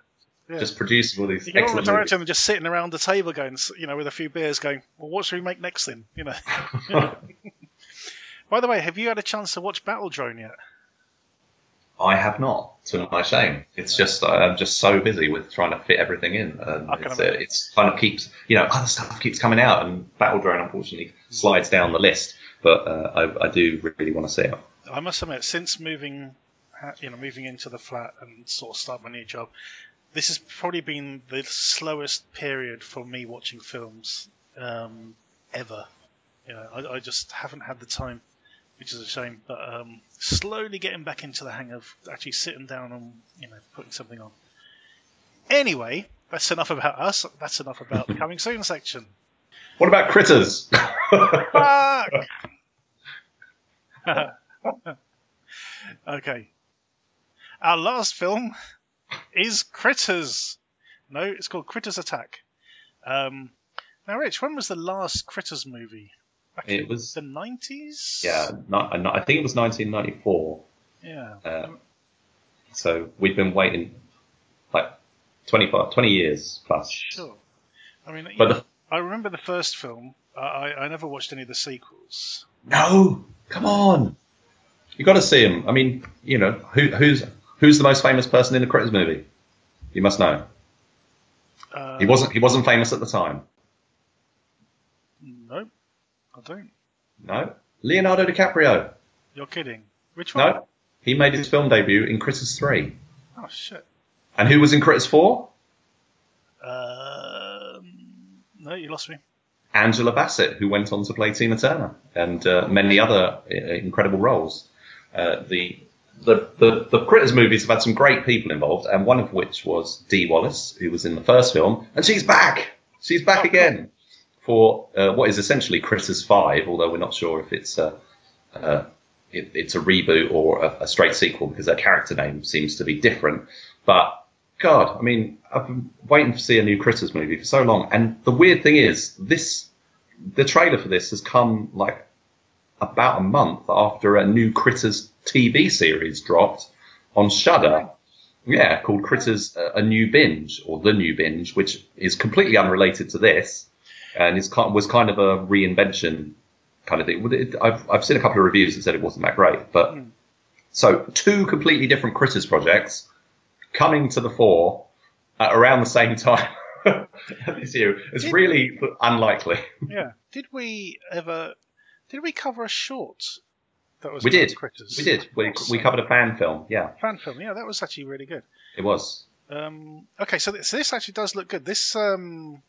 yeah. just producing all these you get all the excellent director movies. and just sitting around the table going, you know, with a few beers going, well, what should we make next then? You know. *laughs* By the way, have you had a chance to watch Battle Drone yet? I have not, to my shame. It's just I'm just so busy with trying to fit everything in, and I it's, uh, imagine. it's kind of keeps you know other stuff keeps coming out, and Battle Drone unfortunately slides down the list. But uh, I, I do really want to see it. I must admit, since moving, you know, moving into the flat and sort of start my new job, this has probably been the slowest period for me watching films um, ever. You know, I, I just haven't had the time, which is a shame. But um, slowly getting back into the hang of actually sitting down and you know putting something on. Anyway, that's enough about us. That's enough about the *laughs* coming soon section. What about Critters? Fuck! *laughs* okay. Our last film is Critters. No, it's called Critters Attack. Um, now, Rich, when was the last Critters movie? Back It in was- the nineties. yeah, not, I think it was 1994. Yeah. Uh, so we've been waiting like 25, 20 years plus. Sure. I mean, But know, the, I remember the first film. I, I I never watched any of the sequels. no, come on, you got to see him. I mean, you know, who, who's who's the most famous person in the Critters movie? You must know. Uh, He wasn't. He wasn't famous at the time. No, I don't. No, Leonardo DiCaprio. You're kidding. Which one? No, he made his film debut in Critters Three. Oh shit. And who was in Critters Four? Um, no, you lost me. Angela Bassett, who went on to play Tina Turner and uh, many other uh, incredible roles. Uh, the, the the the Critters movies have had some great people involved, and one of which was Dee Wallace, who was in the first film, and she's back. She's back Oh, again for uh, what is essentially Critters Five, although we're not sure if it's a uh, it, it's a reboot or a, a straight sequel because their character name seems to be different. But God, I mean, I've been waiting to see a new Critters movie for so long, and the weird thing is, this the trailer for this has come like about a month after a new Critters TV series dropped on Shudder. Yeah, called Critters: uh, A New Binge or The New Binge, which is completely unrelated to this, and is was kind of a reinvention kind of thing. I've I've seen a couple of reviews that said it wasn't that great, but so two completely different Critters projects coming to the fore at around the same time *laughs* this year. It's Did- really unlikely. Yeah. Did we ever? Did we cover a short? That was We did. Critters. We did. We, we covered a fan film. Yeah, fan film. Yeah, that was actually really good. it was. Um, okay, so this, this actually does look good. This um,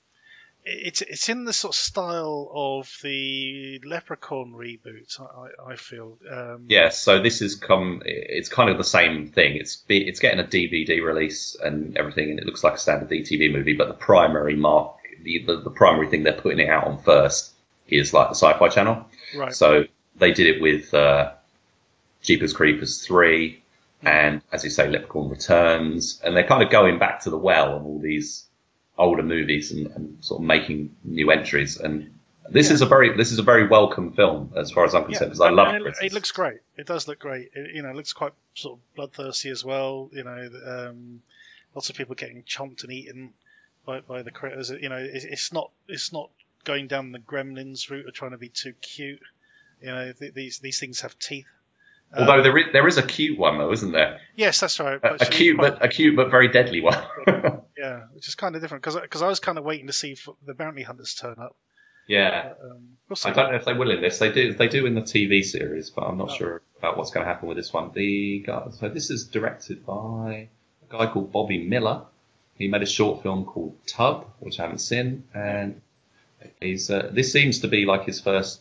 it- it's it's in the sort of style of the Leprechaun reboot. I, I, I feel. Um, Yeah, so this is come. It's kind of the same thing. It's it's getting a DVD release and everything, and it looks like a standard DTV movie. But the primary mark, the, the the primary thing they're putting it out on first is like the Sci-Fi Channel. Right. So they did it with uh, Jeepers Creepers three, and as you say, Leprechaun Returns, and they're kind of going back to the well on all these older movies and, and sort of making new entries. And this Yeah. is a very this is a very welcome film as far as I'm concerned because I love it, it looks great. It does look great. It, you know, it looks quite sort of bloodthirsty as well. You know, um, lots of people getting chomped and eaten by, by the critters. You know, it, it's not it's not going down the Gremlins route of trying to be too cute. You know, th- these these things have teeth. Um, Although there is, there is a cute one though, isn't there? yes, that's right. A, a cute quite- but a cute but very deadly one. *laughs* yeah, which is kind of different because I was kind of waiting to see if the bounty hunters turn up. yeah. But, um, we'll. I don't know if they will in this. They do. They do in the TV series, but I'm not No. sure about what's going to happen with this one. The guy, so this is directed by a guy called Bobby Miller. He made a short film called Tub, which I haven't seen, and he's. Uh, this seems to be like his first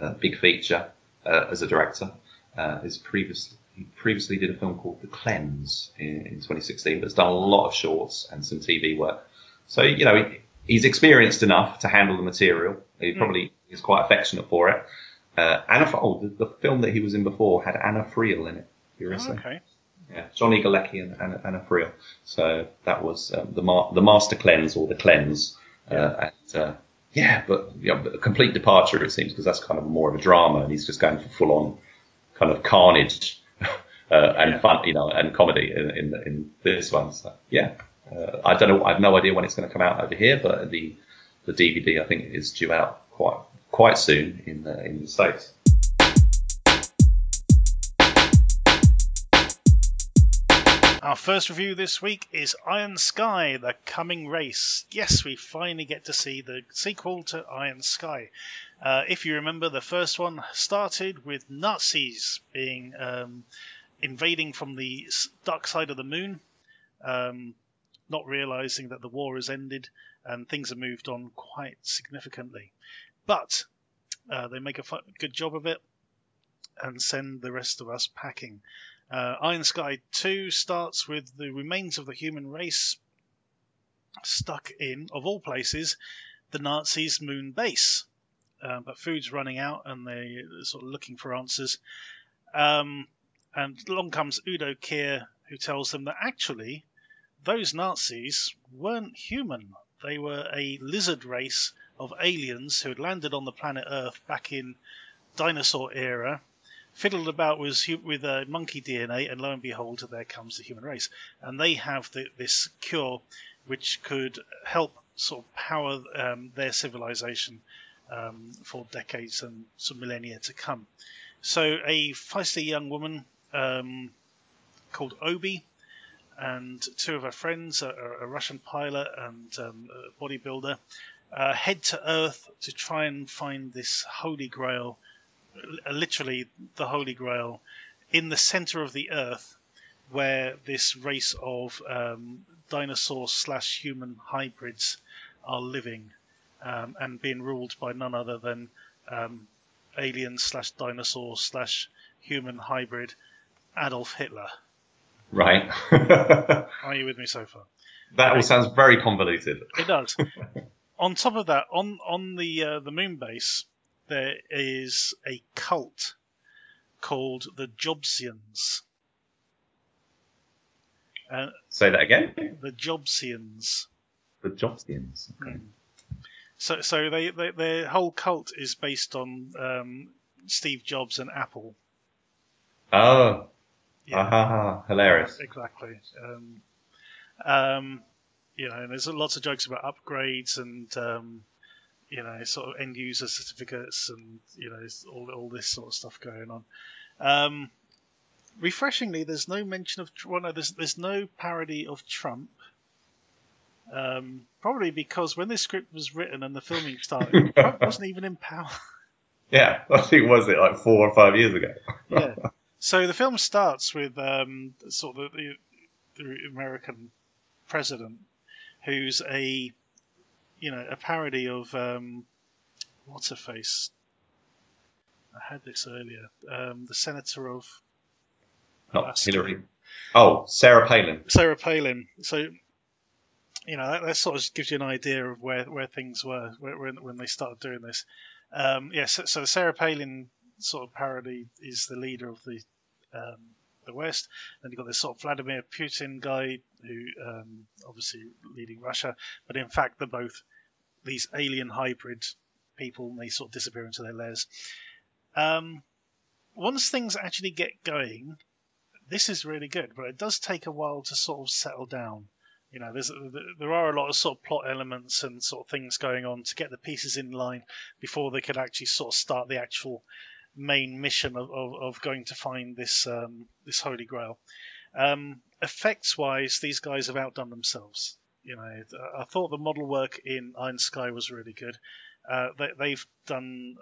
uh, big feature uh, as a director. Uh, his previous he previously did a film called The Cleanse in, in 2016, but has done a lot of shorts and some TV work. So you know he, he's experienced enough to handle the material. He probably is quite affectionate for it. Uh, Anna, oh, the, the film that he was in before had Anna Friel in it. Curiously, okay. yeah, Johnny Galecki and Anna, Anna Friel. So that was um, the ma- the Master Cleanse or the Cleanse. Uh, and, uh, yeah, but you know, a complete departure it seems because that's kind of more of a drama, and he's just going for full on kind of carnage *laughs* uh, and Yeah. fun, you know, and comedy in in, in this one. So yeah, uh, I don't know. I have no idea when it's going to come out over here, but the the DVD I think is due out quite quite soon in the, in the states. Our first review this week is Iron Sky, The Coming Race. Yes, we finally get to see the sequel to Iron Sky. Uh, if you remember, the first one started with Nazis being um, invading from the dark side of the moon, um, not realizing that the war has ended and things have moved on quite significantly. But uh, they make a good job of it and send the rest of us packing. Uh, Iron Sky 2 starts with the remains of the human race stuck in, of all places, the Nazis' moon base. Uh, but food's running out and they're sort of looking for answers. Um, and along comes Udo Kier, who tells them that actually those Nazis weren't human. They were a lizard race of aliens who had landed on the planet Earth back in dinosaur era fiddled about with with uh, monkey DNA, and lo and behold, there comes the human race. And they have the, this cure which could help sort of power um, their civilization um, for decades and some millennia to come. So a feisty young woman um, called Obi and two of her friends, a, a Russian pilot and um, a bodybuilder, uh, head to Earth to try and find this Holy Grail, literally the Holy Grail, in the center of the Earth, where this race of um, dinosaur slash human hybrids are living um, and being ruled by none other than um, alien slash dinosaur slash human hybrid Adolf Hitler. Right. *laughs* Are you with me so far? That all sounds very convoluted. It does. *laughs* on top of that, on on the uh, the moon base, there is a cult called the Jobsians. Uh, Say that again. the Jobsians. The Jobsians. Okay. So so they, they their whole cult is based on um, Steve Jobs and Apple. Oh, Yeah. aha, hilarious. Exactly. Um, um, you know, and there's lots of jokes about upgrades and um, you know, sort of end user certificates and you know, all all this sort of stuff going on. Um, refreshingly, there's no mention of well, no, there's there's no parody of Trump. Um, probably because when this script was written and the filming started, *laughs* Trump wasn't even in power. Yeah, *laughs* I think was it like four or five years ago. *laughs* yeah. So the film starts with um, sort of the, the American president, who's a, you know, a parody of um, what's her face. I had this earlier. Um, the senator of Not Alaska. Hillary. Oh, Sarah Palin. Sarah Palin. So, you know, that, that sort of gives you an idea of where, where things were when, when they started doing this. Um, yeah, so, so Sarah Palin sort of parody is the leader of the um, the West. Then you've got this sort of Vladimir Putin guy who um, obviously leading Russia, but in fact they're both these alien hybrid people, and they sort of disappear into their lairs. Um, once things actually get going, this is really good, but it does take a while to sort of settle down. You know, there are a lot of sort of plot elements and sort of things going on to get the pieces in line before they could actually sort of start the actual main mission of, of, of going to find this um, this Holy Grail. Um, effects wise, these guys have outdone themselves. You know, I thought the model work in Iron Sky was really good. Uh, they, they've done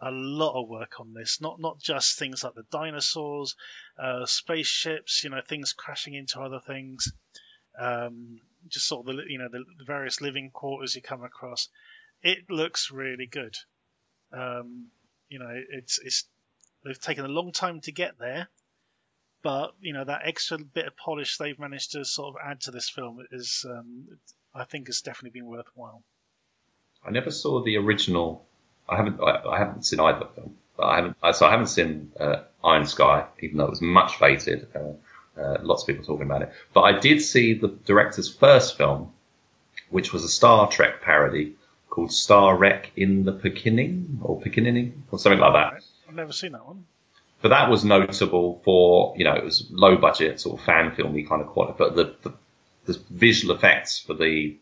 a lot of work on this, not not just things like the dinosaurs, uh, spaceships, you know, things crashing into other things, um, just sort of the you know the, the various living quarters you come across. It looks really good. Um, you know, it's it's they've taken a long time to get there, but you know that extra bit of polish they've managed to sort of add to this film is, um, I think, has definitely been worthwhile. I never saw the original. I haven't. I, I haven't seen either film. But I haven't. So I haven't seen uh, Iron Sky, even though it was much fated. Uh, uh, lots of people talking about it. But I did see the director's first film, which was a Star Trek parody called Star Wreck in the Pirkinning or Pirkinning or something like that. I've never seen that one. But that was notable for you know it was low budget sort of fan filmy kind of quality, but the, the the visual effects for the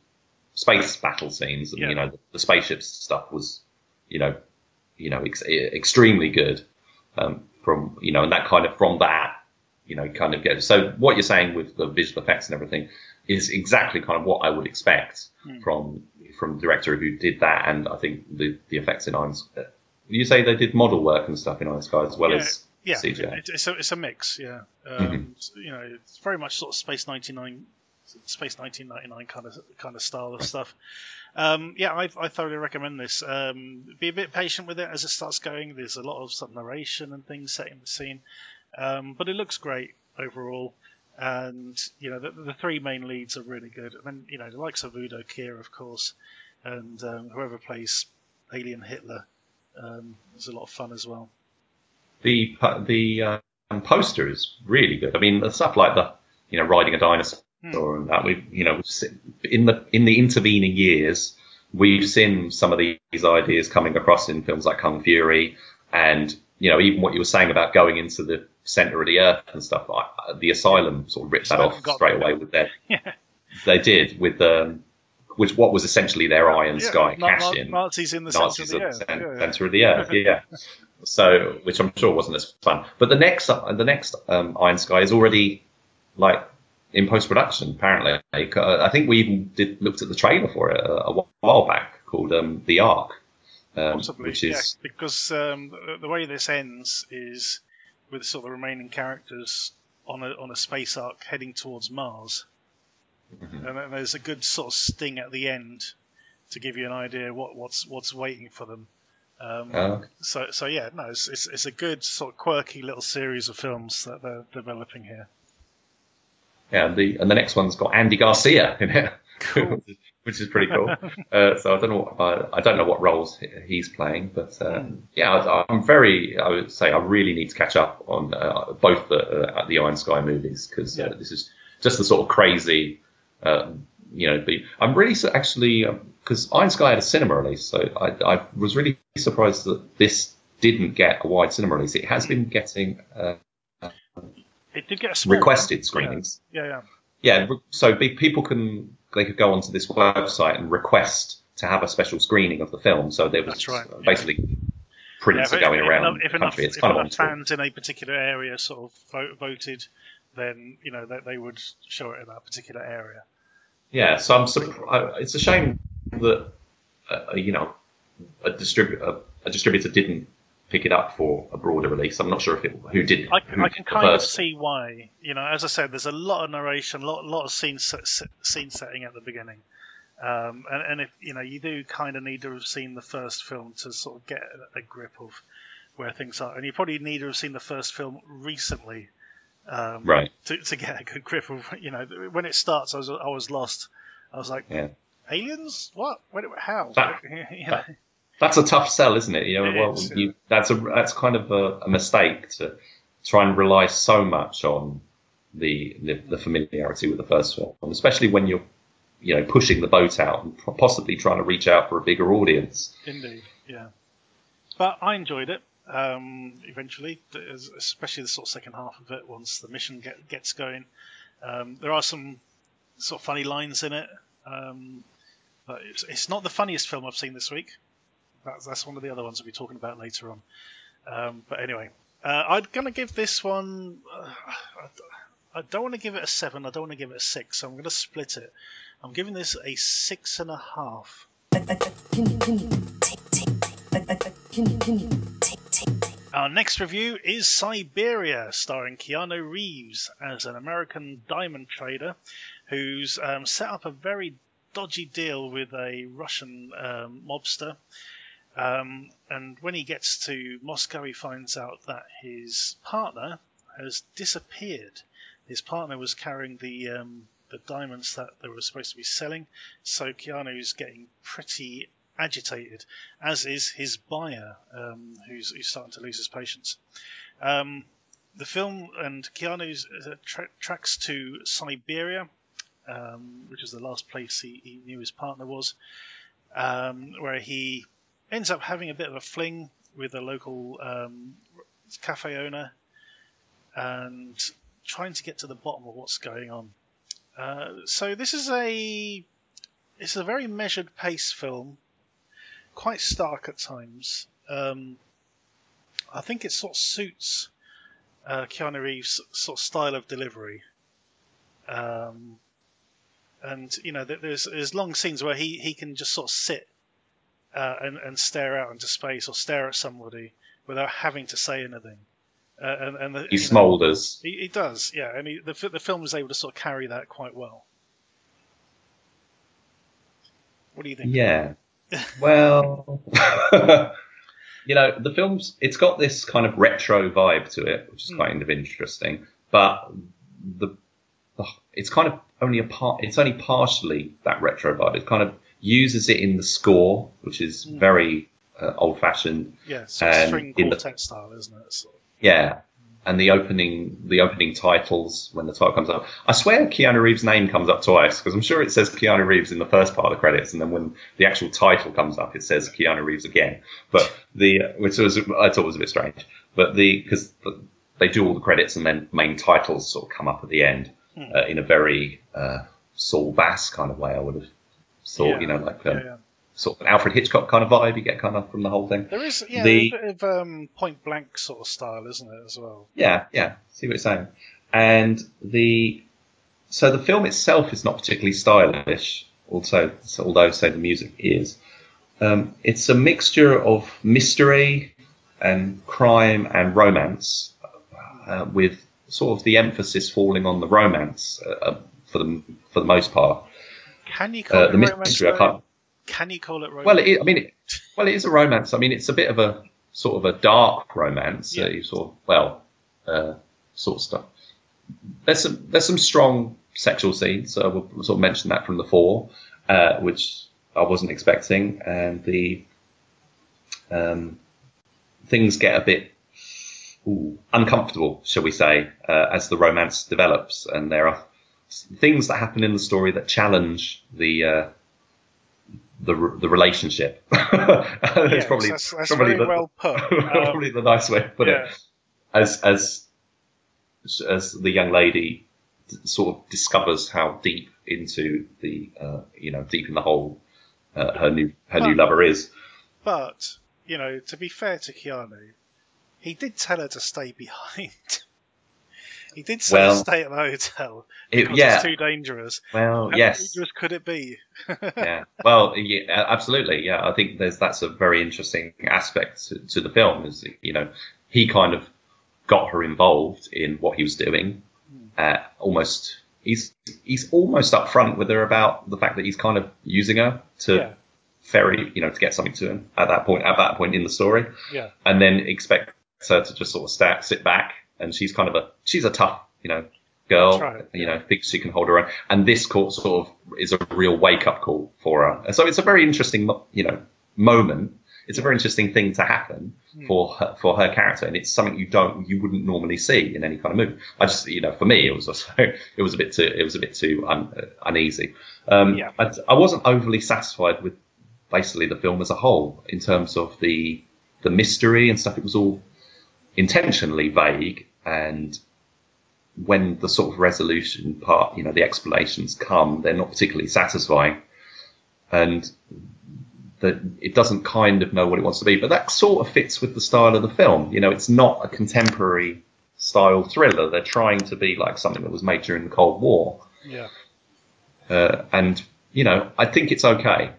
space battle scenes and Yeah. you know the, the spaceships stuff was you know you know ex- extremely good um, from you know and that kind of from that you know kind of get so what you're saying with the visual effects and everything is exactly kind of what I would expect Hmm. from from the director who did that and I think the the effects in Iron Sky. You say they did model work and stuff in Iron Sky as well Yeah, as Yeah, CGI. it's a it's a mix. Yeah, um, Mm-hmm. you know, it's very much sort of Space ninety nine, Space nineteen ninety nine kind of kind of style of stuff. Um, yeah, I, I thoroughly recommend this. Um, be a bit patient with it as it starts going. There's a lot of sort of narration and things setting the scene, um, but it looks great overall. And you know, the, the three main leads are really good. And then you know, the likes of Udo Kier, of course, and um, whoever plays Alien Hitler um, is a lot of fun as well. the the um, poster is really good. I mean, the stuff like the you know riding a dinosaur and that we you know in the in the intervening years we've seen some of these ideas coming across in films like Kung Fury and you know even what you were saying about going into the center of the earth and stuff. I, the Asylum sort of ripped that off straight away with their *laughs* Yeah. they did with um, which what was essentially their Iron Yeah, Sky Na- cash in. Nazis in the Nazis centre at of the the earth. Yeah, yeah. center of the earth. Yeah. *laughs* so, which I'm sure wasn't as fun. But the next, the next um, Iron Sky is already like in post production. Apparently, Like, uh, I think we even did looked at the trailer for it a, a while back called um, The Ark, um, Possibly, which yeah, is because um, the, the way this ends is with sort of the remaining characters on a on a space ark heading towards Mars, Mhm. and then there's a good sort of sting at the end to give you an idea what what's what's waiting for them. Um, uh, so so yeah, no, it's, it's it's a good sort of quirky little series of films that they're developing here. yeah. and The and the next one's got Andy Garcia in it, Cool. *laughs* which is pretty cool. *laughs* uh, so I don't know what uh, I don't know what roles he's playing, but uh, yeah, I, I'm very. I would say I really need to catch up on uh, both the uh, the Iron Sky movies because Yeah. uh, this is just the sort of crazy. Uh, you know, the, I'm really su- actually because Iron Sky had a cinema release, so I, I was really surprised that this didn't get a wide cinema release. It has been getting uh, It did get a small one. requested screenings. Yeah, yeah. Yeah, re- so be, people can they could go onto this website and request to have a special screening of the film. So there was right, uh, yeah. basically prints Yeah, are going if, around the if enough, country. It's if kind of on enough fans in a particular area sort of vote, voted, then you know they, they would show it in that particular area. Yeah, so I'm surprised. It's a shame that uh, you know a distributor a, a distributor didn't pick it up for a broader release. I'm not sure if it who did. I, who I can kind of see why. You know, as I said, there's a lot of narration, a lot, lot of scene scene setting at the beginning, um, and, and if you know, you do kind of need to have seen the first film to sort of get a, grip of where things are, and you probably need to have seen the first film recently. Um, Right. to, to get a good grip of you know when it starts I was I was lost I was like Yeah. aliens what when, how That- *laughs* You know? That's a tough sell, isn't it? You know, well, is, you, that's a that's kind of a, a mistake to try and rely so much on the, the the familiarity with the first film, especially when you're you know pushing the boat out and possibly trying to reach out for a bigger audience. Indeed, yeah. But I enjoyed it. Um, eventually, especially the sort of second half of it, once the mission get, gets going. Um, there are some sort of funny lines in it, um, but it's, it's not the funniest film I've seen this week. That's, that's one of the other ones we'll be talking about later on. Um, but anyway, uh, I'm gonna give this one. Uh, I don't want to give it a seven. I don't want to give it a six. So I'm going to split it. I'm giving this a six and a half. Our next review is Siberia, starring Keanu Reeves as an American diamond trader who's um, set up a very dodgy deal with a Russian um, mobster. Um, and when he gets to Moscow, he finds out that his partner has disappeared. His partner was carrying the um, the diamonds that they were supposed to be selling, so Keanu's getting pretty agitated, as is his buyer, um, who's, who's starting to lose his patience. Um, the film and Keanu uh, tra- tracks to Siberia, um, which is the last place he, he knew his partner was, um, where he ends up having a bit of a fling with a local um, cafe owner and trying to get to the bottom of what's going on. Uh, so this is a it's a very measured pace film, quite stark at times. Um, I think it sort of suits uh, Keanu Reeves' sort of style of delivery. Um, and you know, there's there's long scenes where he, he can just sort of sit uh, and and stare out into space or stare at somebody without having to say anything. Uh, and and the, He know, smoulders. he, he does, yeah, and he, the the film was able to sort of carry that quite well. What do you think? Yeah. *laughs* Well, *laughs* you know, the film's it's got this kind of retro vibe to it, which is Mm. kind of interesting. But the the it's kind of only a part. It's only partially that retro vibe. It's kind of uses it in the score, which is Mm. very uh, old-fashioned. Yeah, sort of And string in the- quartet style, isn't it? Of- Yeah. And the opening, the opening titles when the title comes up, I swear Keanu Reeves' name comes up twice because I'm sure it says Keanu Reeves in the first part of the credits, and then when the actual title comes up, it says Keanu Reeves again. But the which was I thought was a bit strange, but the because they do all the credits and then main titles sort of come up at the end Hmm. uh, in a very uh, Saul Bass kind of way, I would have sort, Yeah. you know, like um, yeah. sort of an Alfred Hitchcock kind of vibe you get kind of from the whole thing. There is, yeah, The- a bit of um, point blank sort of style, isn't it, as well? Yeah, yeah. See what you're saying. And the so the film itself is not particularly stylish, also although say the music is. Um, it's a mixture of mystery and crime and romance, uh, with sort of the emphasis falling on the romance uh, uh, for the for the most part. Can you call Uh, it the romance? mystery, I can't. Can you call it romance? Well, it, I mean, it, well, it is a romance. I mean, it's a bit of a sort of a dark romance. Yeah. Uh, sort of, well, uh, sort of stuff. There's some there's some strong sexual scenes. So we'll, we'll sort of mention that from the four, uh, which I wasn't expecting, and the um, things get a bit ooh, uncomfortable, shall we say, uh, as the romance develops, and there are things that happen in the story that challenge the uh, the the relationship. *laughs* it's probably that's, that's probably the, well put. *laughs* Um, the nice way to put yeah. it. As as as the young lady sort of discovers how deep into the uh, you know deep in the hole uh, her new her new lover is. But, you know, to be fair to Keanu, he did tell her to stay behind. *laughs* he did say Well, stay at the hotel It, because yeah. it's too dangerous. Well, How yes. dangerous could it be? *laughs* yeah. Well, yeah, absolutely. Yeah, I think there's that's a very interesting aspect to, to the film. Is you know he kind of got her involved in what he was doing. Uh, almost he's he's almost upfront with her about the fact that he's kind of using her to Yeah. ferry you know to get something to him at that point at that point in the story, Yeah. and then expect her to just sort of sit back and she's kind of a she's a tough you know girl right, you know thinks she can hold her own. And this call sort of is a real wake up call for her. And so it's a very interesting you know moment. It's a very interesting thing to happen Hmm. for her, for her character. And it's something you don't you wouldn't normally see in any kind of movie. I just you know for me it was also, *laughs* it was a bit too it was a bit too un, uh, uneasy. Um, Yeah. I, I wasn't overly satisfied with basically the film as a whole in terms of the the mystery and stuff. It was all intentionally vague and when the sort of resolution part, you know, the explanations come, they're not particularly satisfying. And that it doesn't kind of know what it wants to be. But that sort of fits with the style of the film. You know, it's not a contemporary style thriller. They're trying to be like something that was made during the Cold War. Yeah. Uh, and, you know, I think it's okay.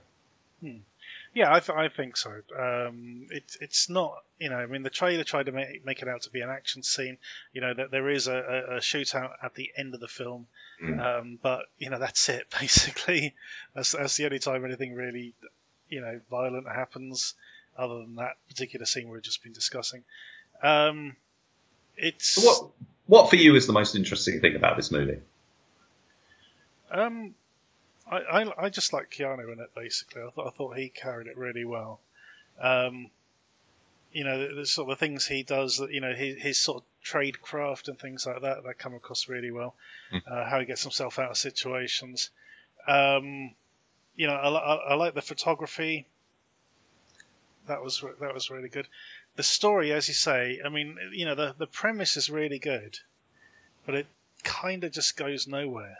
Yeah, I, th- I think so. Um, it, it's not, you know, I mean, the trailer tried to make, make it out to be an action scene. You know, that there is a, a, a shootout at the end of the film, Mm. um, but you know, that's it *laughs* basically. That's that's the only time anything really, you know, violent happens, other than that particular scene we've just been discussing. Um, it's what, what for you is the most interesting thing about this movie? Um, I, I, I just like Keanu in it. Basically, I thought I thought he carried it really well. Um, you know, the, the sort of things he does, that you know, his, his sort of trade craft and things like that, that come across really well. Uh, how he gets himself out of situations. Um, you know, I, I, I like the photography. That was that was really good. The story, as you say, I mean, you know, the the premise is really good, but it kind of just goes nowhere.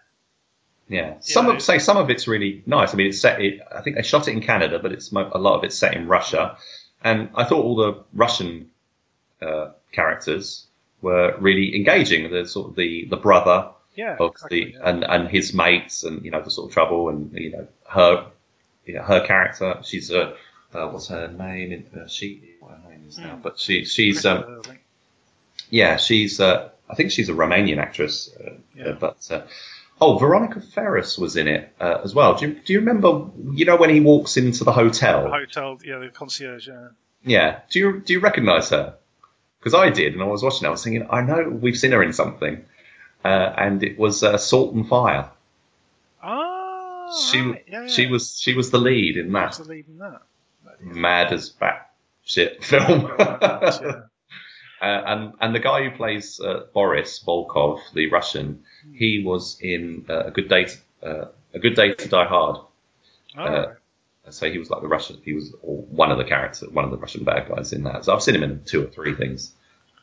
Yeah, some know, of say some of it's really nice. I mean, it's set. It, I think they shot it in Canada, but it's a lot of it's set in Russia. And I thought all the Russian uh, characters were really engaging. The sort of the the brother Yeah, of exactly, the yeah. and and his mates, and you know the sort of trouble, and you know her, you know, her character. She's a uh, what's her name? In, uh, she what her name is now, Hmm. but she she's um, yeah, she's. Uh, I think she's a Romanian actress, uh, Yeah. uh, but uh, oh, Veronica Ferres was in it uh, as well. Do you, do you remember? You know when he walks into the hotel? The hotel, yeah, the concierge. Yeah. Yeah. Do you do you recognise her? Because I did, and I was watching. I was thinking, I know we've seen her in something, uh, and it was uh, Salt and Fire. Ah, she right, yeah, she yeah. was she was the lead in that the lead in that? mad as bat shit *laughs* film. Uh, and and the guy who plays uh, Boris Volkov, the Russian, he was in uh, a good day to, uh, a good day to die hard. All Uh. So he was like the Russian. He was one of the characters, one of the Russian bad guys in that. So I've seen him in two or three things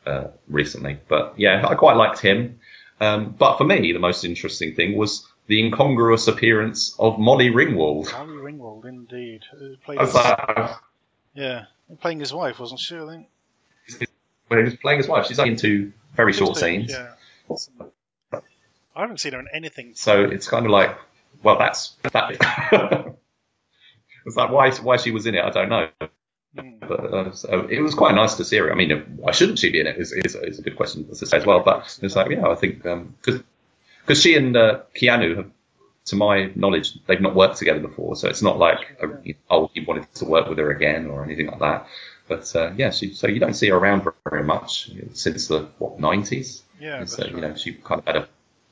uh, recently. But yeah, I quite liked him. Um, but for me, the most interesting thing was the incongruous appearance of Molly Ringwald. Molly Ringwald, indeed. Played his- like, yeah, playing his wife, wasn't she? I think. When he was playing his wife, she's only in two very short scenes. Yeah. I haven't seen her in anything. So it's kind of like, well, that's that. *laughs* it's like why why she was in it, I don't know. Hmm. But uh, so it was quite nice to see her. I mean, why shouldn't she be in it? Is is, is a good question to say as well. But it's like, yeah, I think because because she and uh, Keanu have, to my knowledge, they've not worked together before, so it's not like a, oh he wanted to work with her again or anything like that. But uh, yeah, she, so you don't see her around very much since the what nineties. Yeah, so you know she kind of had a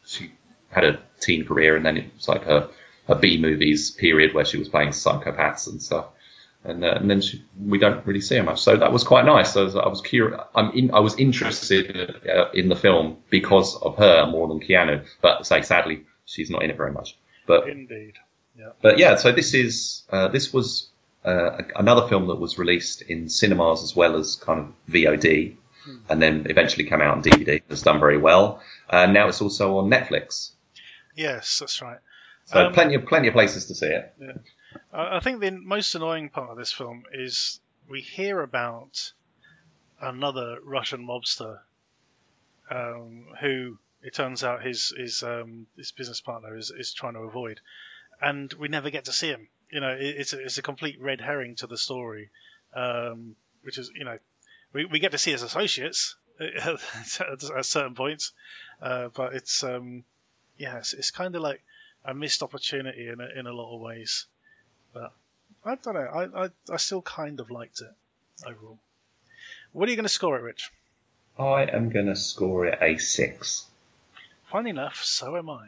she had a teen career, and then it was like her her B movies period where she was playing psychopaths and stuff. And, uh, and then she, we don't really see her much, so that was quite nice. So I was, I was curious. I'm in, I was interested uh, in the film because of her more than Keanu. But say sadly, she's not in it very much. But Indeed. Yeah. But yeah, so this is uh, this was uh, another film that was released in cinemas as well as kind of VOD, and then eventually came out on DVD. It's done very well. Uh, now it's also on Netflix, Yes, that's right. so Um, plenty of plenty of places to see it. I I think the most annoying part of this film is we hear about another Russian mobster um, who it turns out his his um, his business partner is, is trying to avoid, and we never get to see him. You know, it, it's a, it's a complete red herring to the story, um, which is you know we, we get to see his associates at, *laughs* at certain points, uh, but it's um, yeah it's, it's kind of like a missed opportunity in a, in a lot of ways. But I don't know. I, I, I still kind of liked it overall. What are you going to score it, Rich? I am going to score it a six. Funny enough, so am I.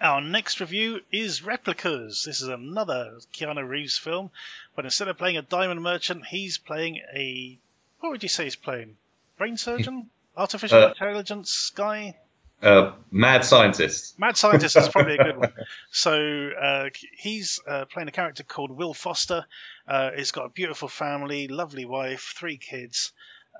Our next review is Replicas. This is another Keanu Reeves film, but instead of playing a diamond merchant, he's playing a. What would you say he's playing? Brain surgeon? Artificial Uh, intelligence guy? Uh, mad scientist. Mad Scientist is probably a good *laughs* one. So uh, he's uh, playing a character called Will Foster. Uh, he's got a beautiful family, lovely wife, three kids,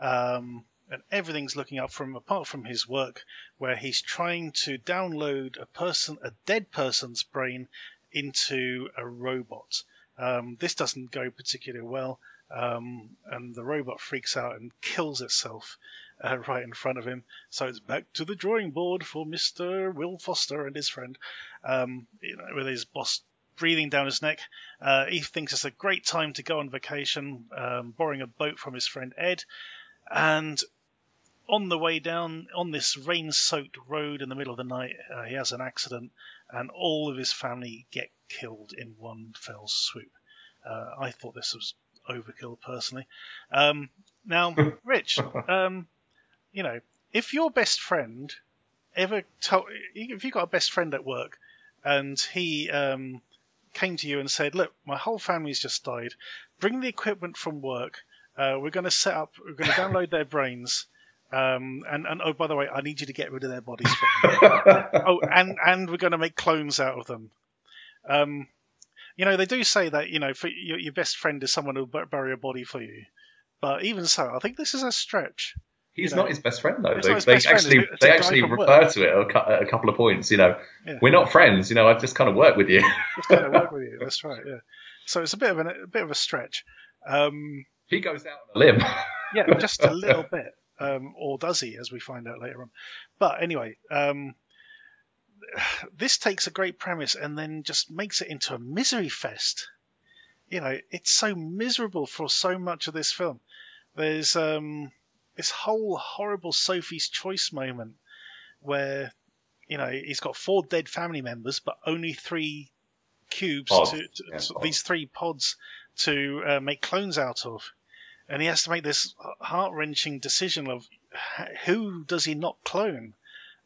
um, and everything's looking up from apart from his work, where he's trying to download a person, a dead person's brain, into a robot. Um, this doesn't go particularly well, um, and the robot freaks out and kills itself uh, *laughs* right in front of him. So it's back to the drawing board for Mr. Will Foster and his friend, um, you know, with his boss breathing down his neck. Uh, he thinks it's a great time to go on vacation, um, borrowing a boat from his friend Ed. And on the way down, on this rain soaked road in the middle of the night, uh, he has an accident, and all of his family get killed in one fell swoop. Uh, I thought this was overkill personally. Um, now, *laughs* Rich, um, you know, if your best friend ever told, if you got a best friend at work and he um, came to you and said, "Look, my whole family's just died. Bring the equipment from work. Uh, we're going to set up. We're going to download their brains." Um, and, and oh, by the way, I need you to get rid of their bodies for *laughs* me. oh, and and we're going to make clones out of them. Um, you know, they do say that you know, for your, your best friend is someone who'll bury a body for you. But even so, I think this is a stretch. He's You know, not his best friend though. They, they friend, actually it's they actually work. refer to it a at a couple of points. You know, Yeah. we're not friends. You know, I just kind of work with you. *laughs* Just kind of work with you. *laughs* That's right. Yeah. So it's a bit of an, a bit of a stretch. Um, he goes out on a limb. yeah, just a little bit. Um, or does he, as we find out later on? But anyway, um, this takes a great premise and then just makes it into a misery fest. You know, it's so miserable for so much of this film. There's um, this whole horrible Sophie's Choice moment where, you know, he's got four dead family members, but only three cubes to, to, yeah, to- these three pods to uh, make clones out of and he has to make this heart wrenching decision of who does he not clone?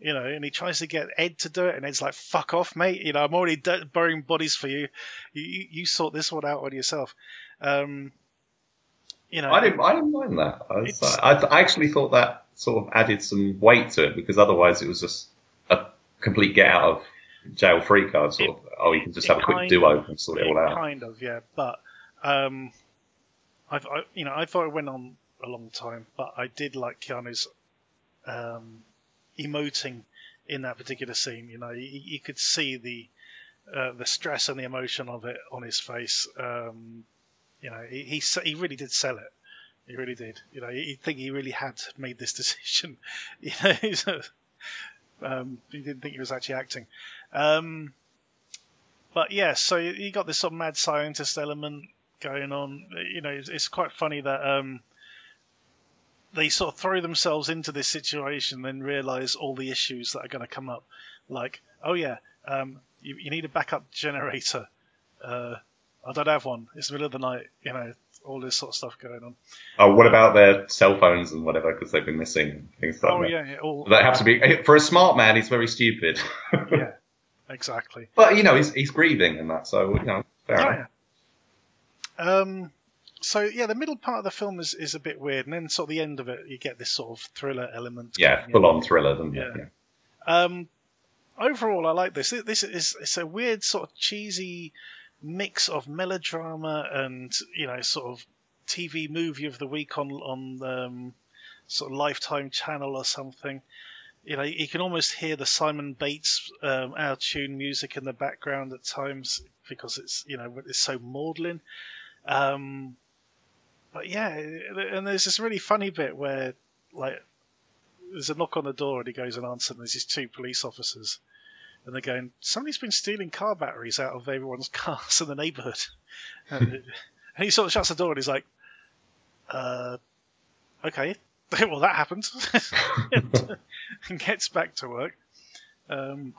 You know, and he tries to get Ed to do it, and Ed's like, "Fuck off, mate! You know, I'm already d- burying bodies for you. You, you. you sort this one out on yourself." Um, you know, I didn't. I didn't mind that. I, was, It's- I, I actually thought that sort of added some weight to it because otherwise it was just a complete get out of jail free card. Sort of. Oh, you can just have a quick do over and sort it all out. Kind of, yeah. But um, I've, I, you know, I thought it went on a long time, but I did like Keanu's um, emoting in that particular scene. You know, you, you could see the uh, the stress and the emotion of it on his face. Um, you know, he, he he really did sell it. He really did. You know, you think he really had made this *laughs* decision. You know, *laughs* um, he didn't think he was actually acting. Um, but yeah, so you got this sort of mad scientist element going on. You know, it's, it's quite funny that um, they sort of throw themselves into this situation, then realize all the issues that are going to come up. Like, oh yeah, um, you, you, need a backup generator. Uh, I don't have one. It's the middle of the night. You know, all this sort of stuff going on. Oh, what about their cell phones and whatever? Because they've been missing things like oh, that. yeah, yeah all, that have to be for a smart man. He's very stupid. *laughs* yeah, exactly. But you know, he's he's grieving and that, so you know, fair oh, enough. Um, so yeah, the middle part of the film is, is a bit weird, and then sort of the end of it, you get this sort of thriller element. Yeah, full on thriller, doesn't yeah. it? Yeah. Um, overall, I like this. This is it's a weird sort of cheesy mix of melodrama and you know sort of TV movie of the week on on um, sort of Lifetime channel or something. You know, you can almost hear the Simon Bates um, Our Tune music in the background at times because it's you know it's so maudlin. Um, but yeah, and there's this really funny bit where like there's a knock on the door and he goes and answers and there's these two police officers and they're going, somebody's been stealing car batteries out of everyone's *laughs* cars in the neighborhood. *laughs* and, and he sort of shuts the door and he's like, uh, okay, *laughs* well that happened, and gets back to work. Um,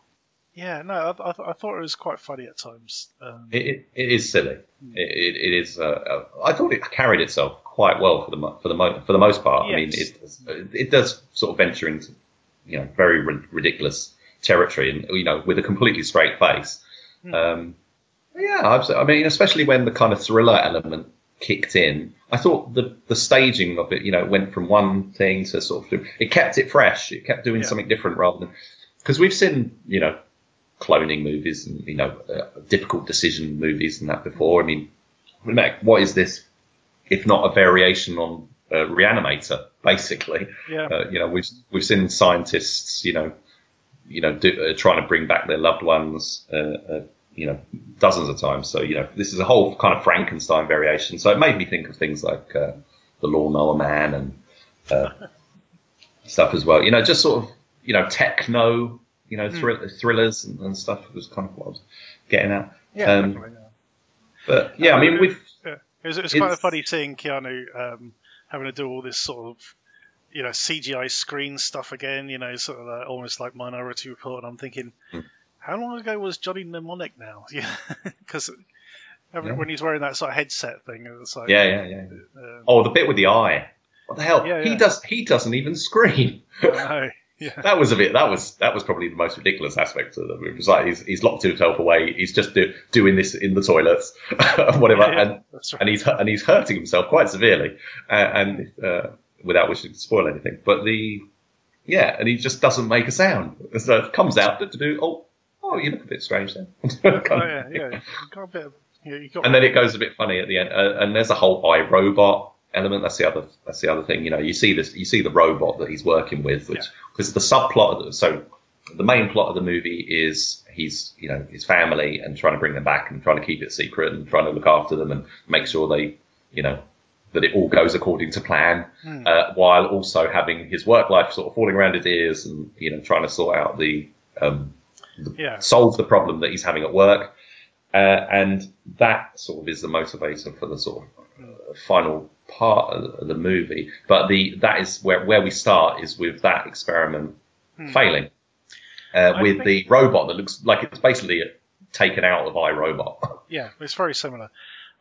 yeah, no, I, I, I, thought it was quite funny at times. Um, it, it, it is silly. Hmm. It, it, it is. Uh, uh, I thought it carried itself quite well for the for the for the most part. Yes. I mean, it it does sort of venture into you know very ridiculous territory, and you know with a completely straight face. Mm. Um, yeah, I mean, especially when the kind of thriller element kicked in. I thought the the staging of it, you know, went from one thing to sort of it kept it fresh. It kept doing yeah. something different rather than because we've seen, you know, cloning movies and you know uh, difficult decision movies and that before. I mean, what is this if not a variation on uh, Reanimator, basically? Yeah. Uh, you know, we've we've seen scientists, you know, you know, do, uh, trying to bring back their loved ones, uh, uh, you know, dozens of times. So you know, this is a whole kind of Frankenstein variation. So it made me think of things like the Lawnmower Man and *laughs* stuff as well. You know, just sort of you know techno you know, mm. thrillers and, and, stuff was kind of what I was getting at. Yeah, um, yeah. But yeah, I mean, with yeah. it was, it was of funny seeing Keanu um, having to do all this sort of you know CGI screen stuff again. You know, sort of like, almost like Minority Report. And I'm thinking, hmm. how long ago was Johnny Mnemonic now? *laughs* Yeah, because. Yeah. When he's wearing that sort of headset thing, it's like yeah, yeah, yeah. Um, oh, the bit with the eye. What the hell? Yeah, he does. He doesn't even scream. no. *laughs* Yeah. That was a bit. That was that was probably the most ridiculous aspect of the movie. It's like he's, he's locked himself away. He's just do, doing this in the toilets, *laughs* whatever, yeah, yeah, and right. and he's and he's hurting himself quite severely, uh, and uh, without wishing to spoil anything. But the yeah, and he just doesn't make a sound. So it comes out to do. Oh, oh, you look a bit strange then. *laughs* oh yeah, yeah. You got a bit. Of, you got and then it goes a bit funny at the end, uh, and there's a whole iRobot element. That's the other. That's the other thing. You know, you see this. You see the robot that he's working with, which because yeah. the subplot. The, so the main plot of the movie is he's you know his family and trying to bring them back and trying to keep it secret and trying to look after them and make sure they you know that it all goes according to plan, mm. uh, while also having his work life sort of falling around his ears and you know trying to sort out the, um, the yeah. solve the problem that he's having at work. Uh, and that sort of is the motivator for the sort of uh, final part of the movie. But the that is where where we start is with that experiment hmm. failing, uh, with think... the robot that looks like it's basically taken out of iRobot. *laughs* Yeah, it's very similar.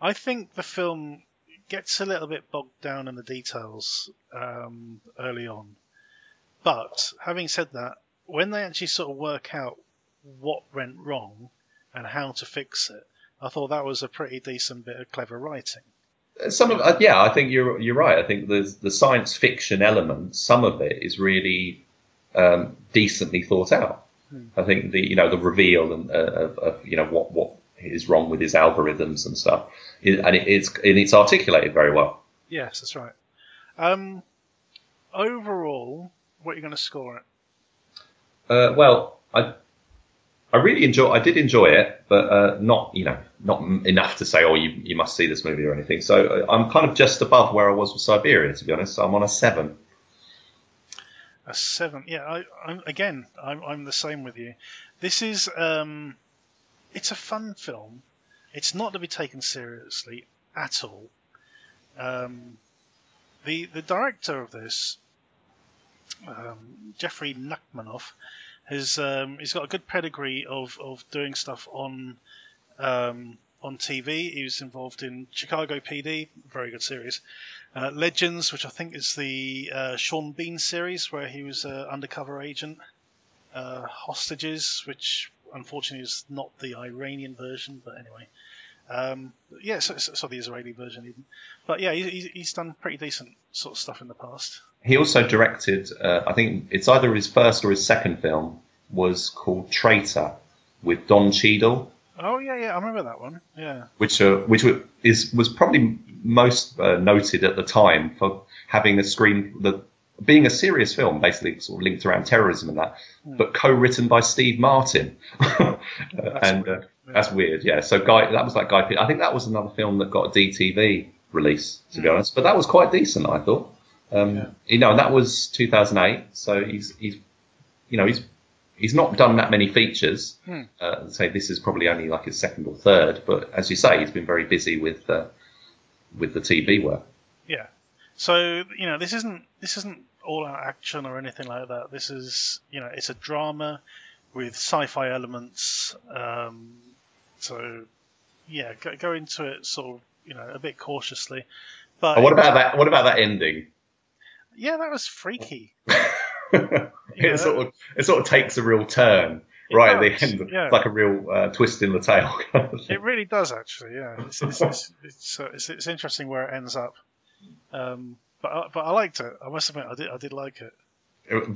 I think the film gets a little bit bogged down in the details um, early on. But having said that, when they actually sort of work out what went wrong and how to fix it, I thought that was a pretty decent bit of clever writing. Some of uh, yeah, I think you're you're right. I think the the science fiction element, some of it is really um, decently thought out. Hmm. I think the you know the reveal and uh, of, of, you know what what is wrong with his algorithms and stuff, and it, it's and it's articulated very well. Yes, that's right. Um, overall, what are you going to score it? Uh, well, I I really enjoy. I did enjoy it, but uh, not you know not enough to say oh you you must see this movie or anything. So uh, I'm kind of just above where I was with Siberia, to be honest. So I'm on a seven. A seven. Yeah, I, I'm again. I'm, I'm the same with you. This is um, it's a fun film. It's not to be taken seriously at all. Um, the the director of this, um, Jeffrey Nachmanoff, has um, he's got a good pedigree of, of doing stuff on um, on TV. He was involved in Chicago PD, very good series. Uh, Legends, which I think is the uh, Sean Bean series where he was an undercover agent. Uh, Hostages, which unfortunately is not the Iranian version, but anyway. Um, yeah, so, so, the Israeli version even. But yeah, he- he's done pretty decent sort of stuff in the past. He also directed. Uh, I think it's either his first or his second film was called Traitor with Don Cheadle. Oh yeah, yeah, I remember that one. Yeah, which uh, which is was probably most uh, noted at the time for having a screen the being a serious film, basically sort of linked around terrorism and that, but co-written by Steve Martin, *laughs* Uh, and uh, weird. that's weird. Yeah, so Guy, that was like Guy. I think that was another film that got a DTV release, to be honest, but that was quite decent, I thought. Um, Yeah. You know, and that was 2008, so he's he's you know he's he's not done that many features. Hmm. Uh, say this is probably only like his second or third, but as you say, he's been very busy with uh, with the TV work. Yeah. So you know, this isn't this isn't all out action or anything like that. This is you know, it's a drama with sci-fi elements. Um, so yeah, go, go into it sort of you know a bit cautiously. But Oh, what about that? What about that ending? Yeah, that was freaky. *laughs* it Yeah. sort of it sort of takes a real turn right at the end, yeah. It's like a real uh, twist in the tail. kind of thing. It really does actually. Yeah, it's it's it's, it's, it's, it's interesting where it ends up. Um, but I, but I liked it. I must admit, I did I did like it.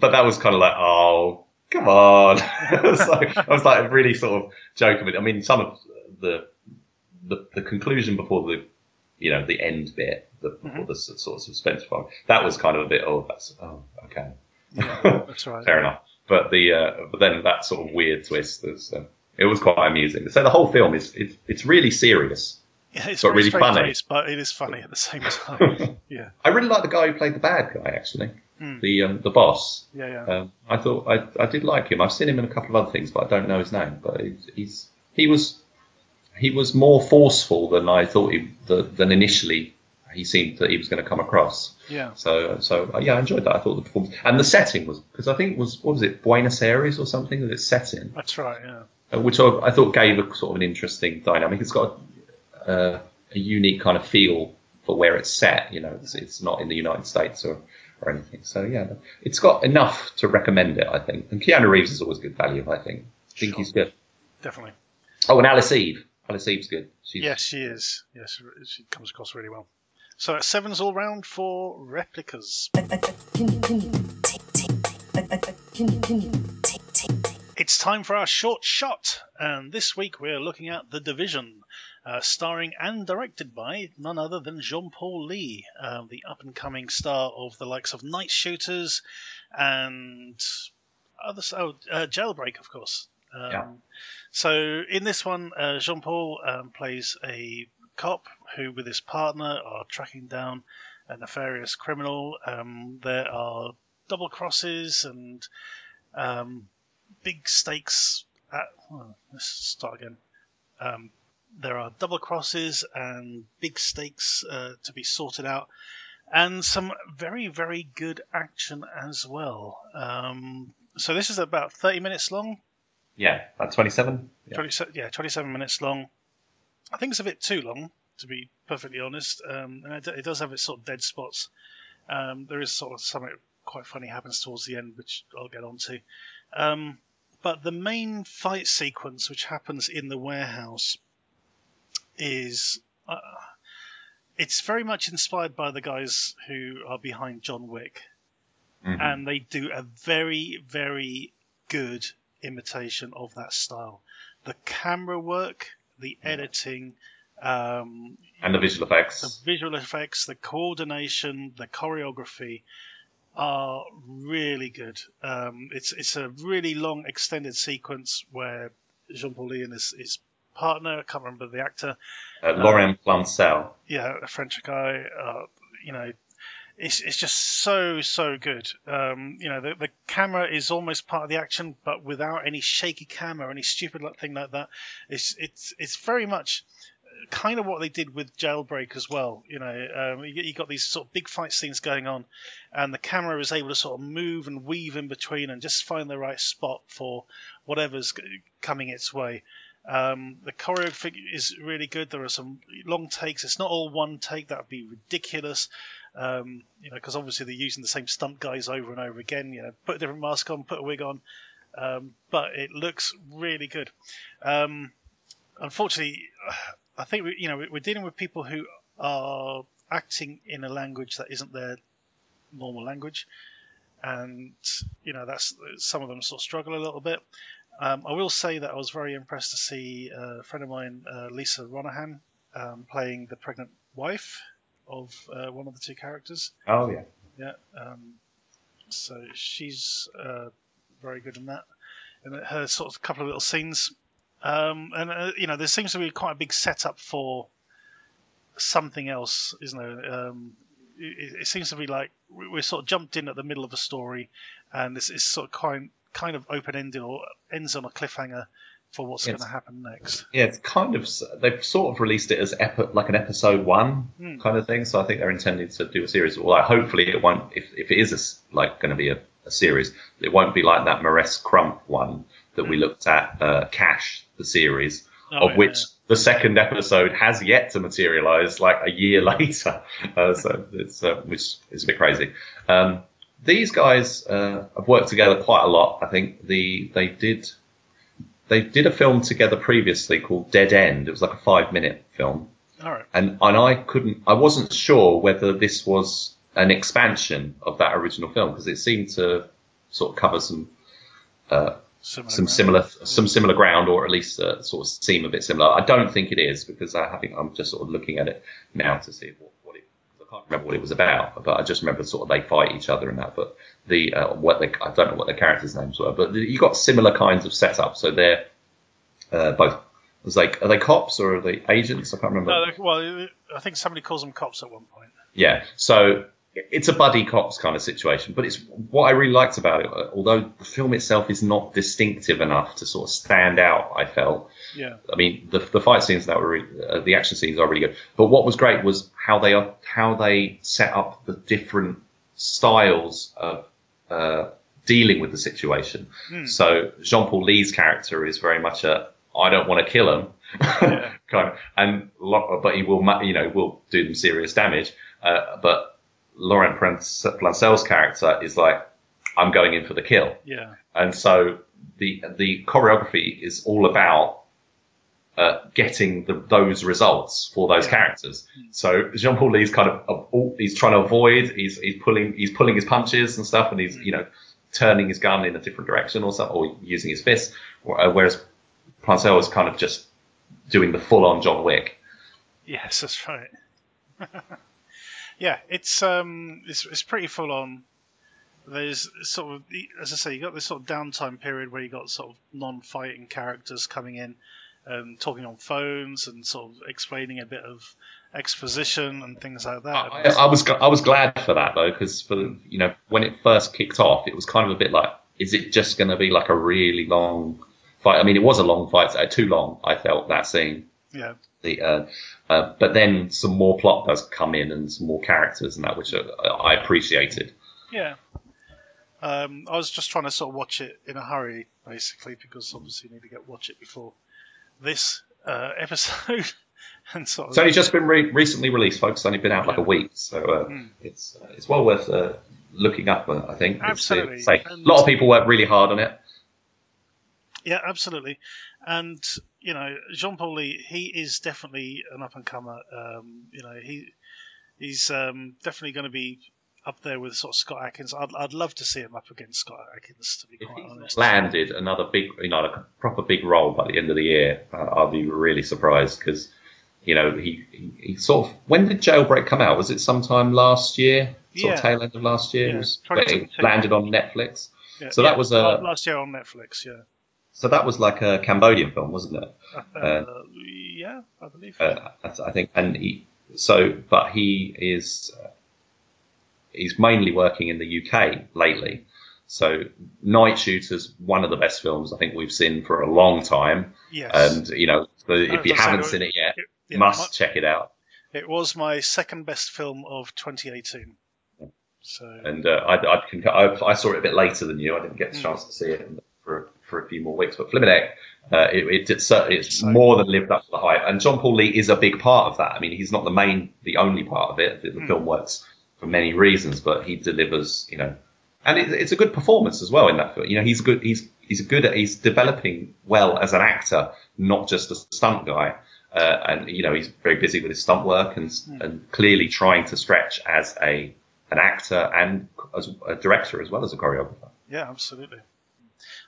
but that was kind of like, oh, come on. *laughs* so *laughs* I was like really sort of joking with it. I mean, some of the, the the conclusion before the you know the end bit, the, before the sort of suspense part, that was kind of a bit, oh, that's oh, okay, *laughs* That's right. fair enough. But the uh, but then that sort of weird twist, was, uh, it was quite amusing. So the whole film is it's, it's really serious. Yeah, it's But really funny. faced, but it is funny at the same *laughs* time. yeah, I really like the guy who played the bad guy, actually, Hmm. the um, the boss. yeah, yeah. Um, I thought I, I did like him. I've seen him in a couple of other things, but I don't know his name. But he's, he's he was he was more forceful than I thought he than initially he seemed that he was going to come across. yeah. So so uh, yeah, I enjoyed that. I thought the performance and the setting was because I think it was what was it Buenos Aires or something that it's set in, That's right. Yeah. uh, which I, I thought gave a sort of an interesting dynamic. It's got uh, a unique kind of feel for where it's set. You know, it's, it's not in the United States or, or anything. So yeah, it's got enough to recommend it. I think. And Keanu Reeves is always good value. I think. I think Sure. he's good. Definitely. Oh, and Alice Eve. Alice Eve's good. She's, Yes, she is. Yes, she comes across really well. So it's sevens all round for replicas. It's time for our short shot, and this week we're looking at The Division, uh, starring and directed by none other than Jean Paul Ly, uh, the up and coming star of the likes of Nightshooters and other oh, uh, Jailbreak, of course. Um, Yeah. So in this one, uh, Jean Paul um, plays a cop who, with his partner, are tracking down a nefarious criminal. Um, there are double crosses and um, big stakes. At, oh, let's start again. Um, there are double crosses and big stakes uh, to be sorted out, and some very, very good action as well. Um, so this is about 30 minutes long. Yeah. About twenty-seven. Yeah. 27, yeah, 27 minutes long. I think it's a bit too long, to be perfectly honest. Um, and it, it does have its sort of dead spots. Um, there is sort of something quite funny happens towards the end, which I'll get onto. Um, but the main fight sequence, which happens in the warehouse, is uh, it's very much inspired by the guys who are behind John Wick Mhm. and they do a very, very good imitation of that style. The camera work, the editing, um, and the visual effects, the visual effects, the coordination, the choreography. are really good. Um, it's it's a really long extended sequence where Jean Paul Ly and his, his partner, I can't remember the actor, Uh, Laurent Plancel. yeah, a French guy, uh, you know, it's it's just so so good. Um, you know, the the camera is almost part of the action, but without any shaky cam or any stupid thing like that. It's it's it's very much kind of what they did with Jailbreak as well. You know, um, you, you got these sort of big fight scenes going on, and the camera is able to sort of move and weave in between and just find the right spot for whatever's coming its way. Um, the choreography is really good. There are some long takes. It's not all one take. That would be ridiculous. Um, you know, because obviously they're using the same stunt guys over and over again. You know, put a different mask on, put a wig on, um, but it looks really good. Um, unfortunately, I think we, you know we're dealing with people who are acting in a language that isn't their normal language, and you know that's some of them sort of struggle a little bit. Um, I will say that I was very impressed to see a friend of mine, uh, Lisa Ronahan, um, playing the pregnant wife of uh, one of the two characters. Oh yeah. Yeah. Um, so she's uh, very good in that. And her sort of couple of little scenes. Um, and, uh, you know, there seems to be quite a big setup for something else, isn't there? Um, it, it seems to be like we- we're sort of jumped in at the middle of a story, and this is sort of kind, kind of open ended or ends on a cliffhanger for what's going to happen next. Yeah, it's kind of they've sort of released it as epi- like an episode one Hmm. kind of thing. So I think they're intending to do a series. Well, like, hopefully it won't. If, if it is a like going to be a, a series, it won't be like that Mares Crump one that we looked at, uh, Cash the series, Oh, of yeah, which the second episode has yet to materialize, like a year *laughs* later. Uh, so it's uh, which is a bit crazy. Um, these guys uh, have worked together quite a lot. I think the they did they did a film together previously called Dead End. It was like a five minute film, All right. and and I couldn't I wasn't sure whether this was an expansion of that original film because it seemed to sort of cover some uh, Similar some ground. similar some similar ground or at least uh, sort of seem a bit similar. I don't think it is because I think I'm just sort of looking at it now to see what. I can't remember what it was about, but I just remember sort of they fight each other and that. But the uh, what they, I don't know what their characters' names were, but you got similar kinds of setup. So they're uh, both. Was like are they cops or are they agents? I can't remember. No, well, I think somebody calls them cops at one point. Yeah. So it's a buddy cops kind of situation, but it's what I really liked about it. uh, Although the film itself is not distinctive enough to sort of stand out, I felt. Yeah. I mean, the, the fight scenes that were re- uh, the action scenes are really good. But what was great was how they are how they set up the different styles of uh, dealing with the situation. So Jean Paul Ly's character is very much a I don't want to kill him *laughs* kind of, and but he will you know will do them serious damage. Uh, but Laurent Plancel's character is like I'm going in for the kill. Yeah. And so the the choreography is all about uh, getting the, those results for those Yeah. characters. So Jean Paul Ly's kind of all- he's trying to avoid. He's he's pulling he's pulling his punches and stuff, and he's you know turning his gun in a different direction or something, or using his fists. Uh, Whereas Plancel is kind of just doing the full on John Wick. Yes, that's right. *laughs* yeah, it's um, it's it's pretty full on. There's sort of, as I say, you got this sort of downtime period where you got sort of non-fighting characters coming in, and talking on phones and sort of explaining a bit of exposition and things like that. I, I was I was glad for that though because for you know when it first kicked off, it was kind of a bit like, is it just going to be like a really long fight? I mean, it was a long fight, uh, too long. I felt that scene. Yeah, The uh, uh, but then some more plot does come in and some more characters and that, which uh, I appreciated. yeah. Um, I was just trying to sort of watch it in a hurry, basically, because obviously you need to get watch it before this uh, *laughs* episode. and sort of It's only just been re- recently released, folks. It's only been out like a week, so uh, it's uh, it's well worth uh, looking up. I think. It's, uh, Absolutely. a lot of people work really hard on it. Yeah, absolutely. And you know, Jean Paul Ly, he is definitely an up and comer. Um, you know, he he's um, definitely going to be up there with sort of Scott Adkins. I'd, I'd love to see him up against Scott Adkins, to be If quite honest. landed another big, you know, a proper big role by the end of the year, uh, I'll be really surprised because, you know, he, he, he sort of. When did Jailbreak come out? Was it sometime last year? sort Yeah. of tail end of last year. Yeah, It was- it landed on Netflix. Yeah, So that was, uh, last year on Netflix. Yeah. So that was like a Cambodian film, wasn't it? Uh, yeah, I believe. Uh, I think, and he, so, but he is, uh, he's mainly working in the UK lately. So Night Shooter's one of the best films I think we've seen for a long time. yes. And, you know, so if you haven't seen it yet, it- yeah, must my- check it out. It was my second best film of 2018. So And uh, I, I, I, I saw it a bit later than you. I didn't get the Mm. chance to see it for for a few more weeks. But Flippin' uh, it, it did certainly it's So- more than lived up to the hype. And Jean Paul Ly is a big part of that. I mean, he's not the main, the only part of it. The, the Mm. film works for many reasons, but he delivers. You know, and it, it's a good performance as well in that film. You know, he's good. He's he's good. At, he's developing well as an actor, not just a stunt guy. Uh, and you know, he's very busy with his stunt work and Mm. and clearly trying to stretch as a an actor and as a director as well as a choreographer. yeah, absolutely.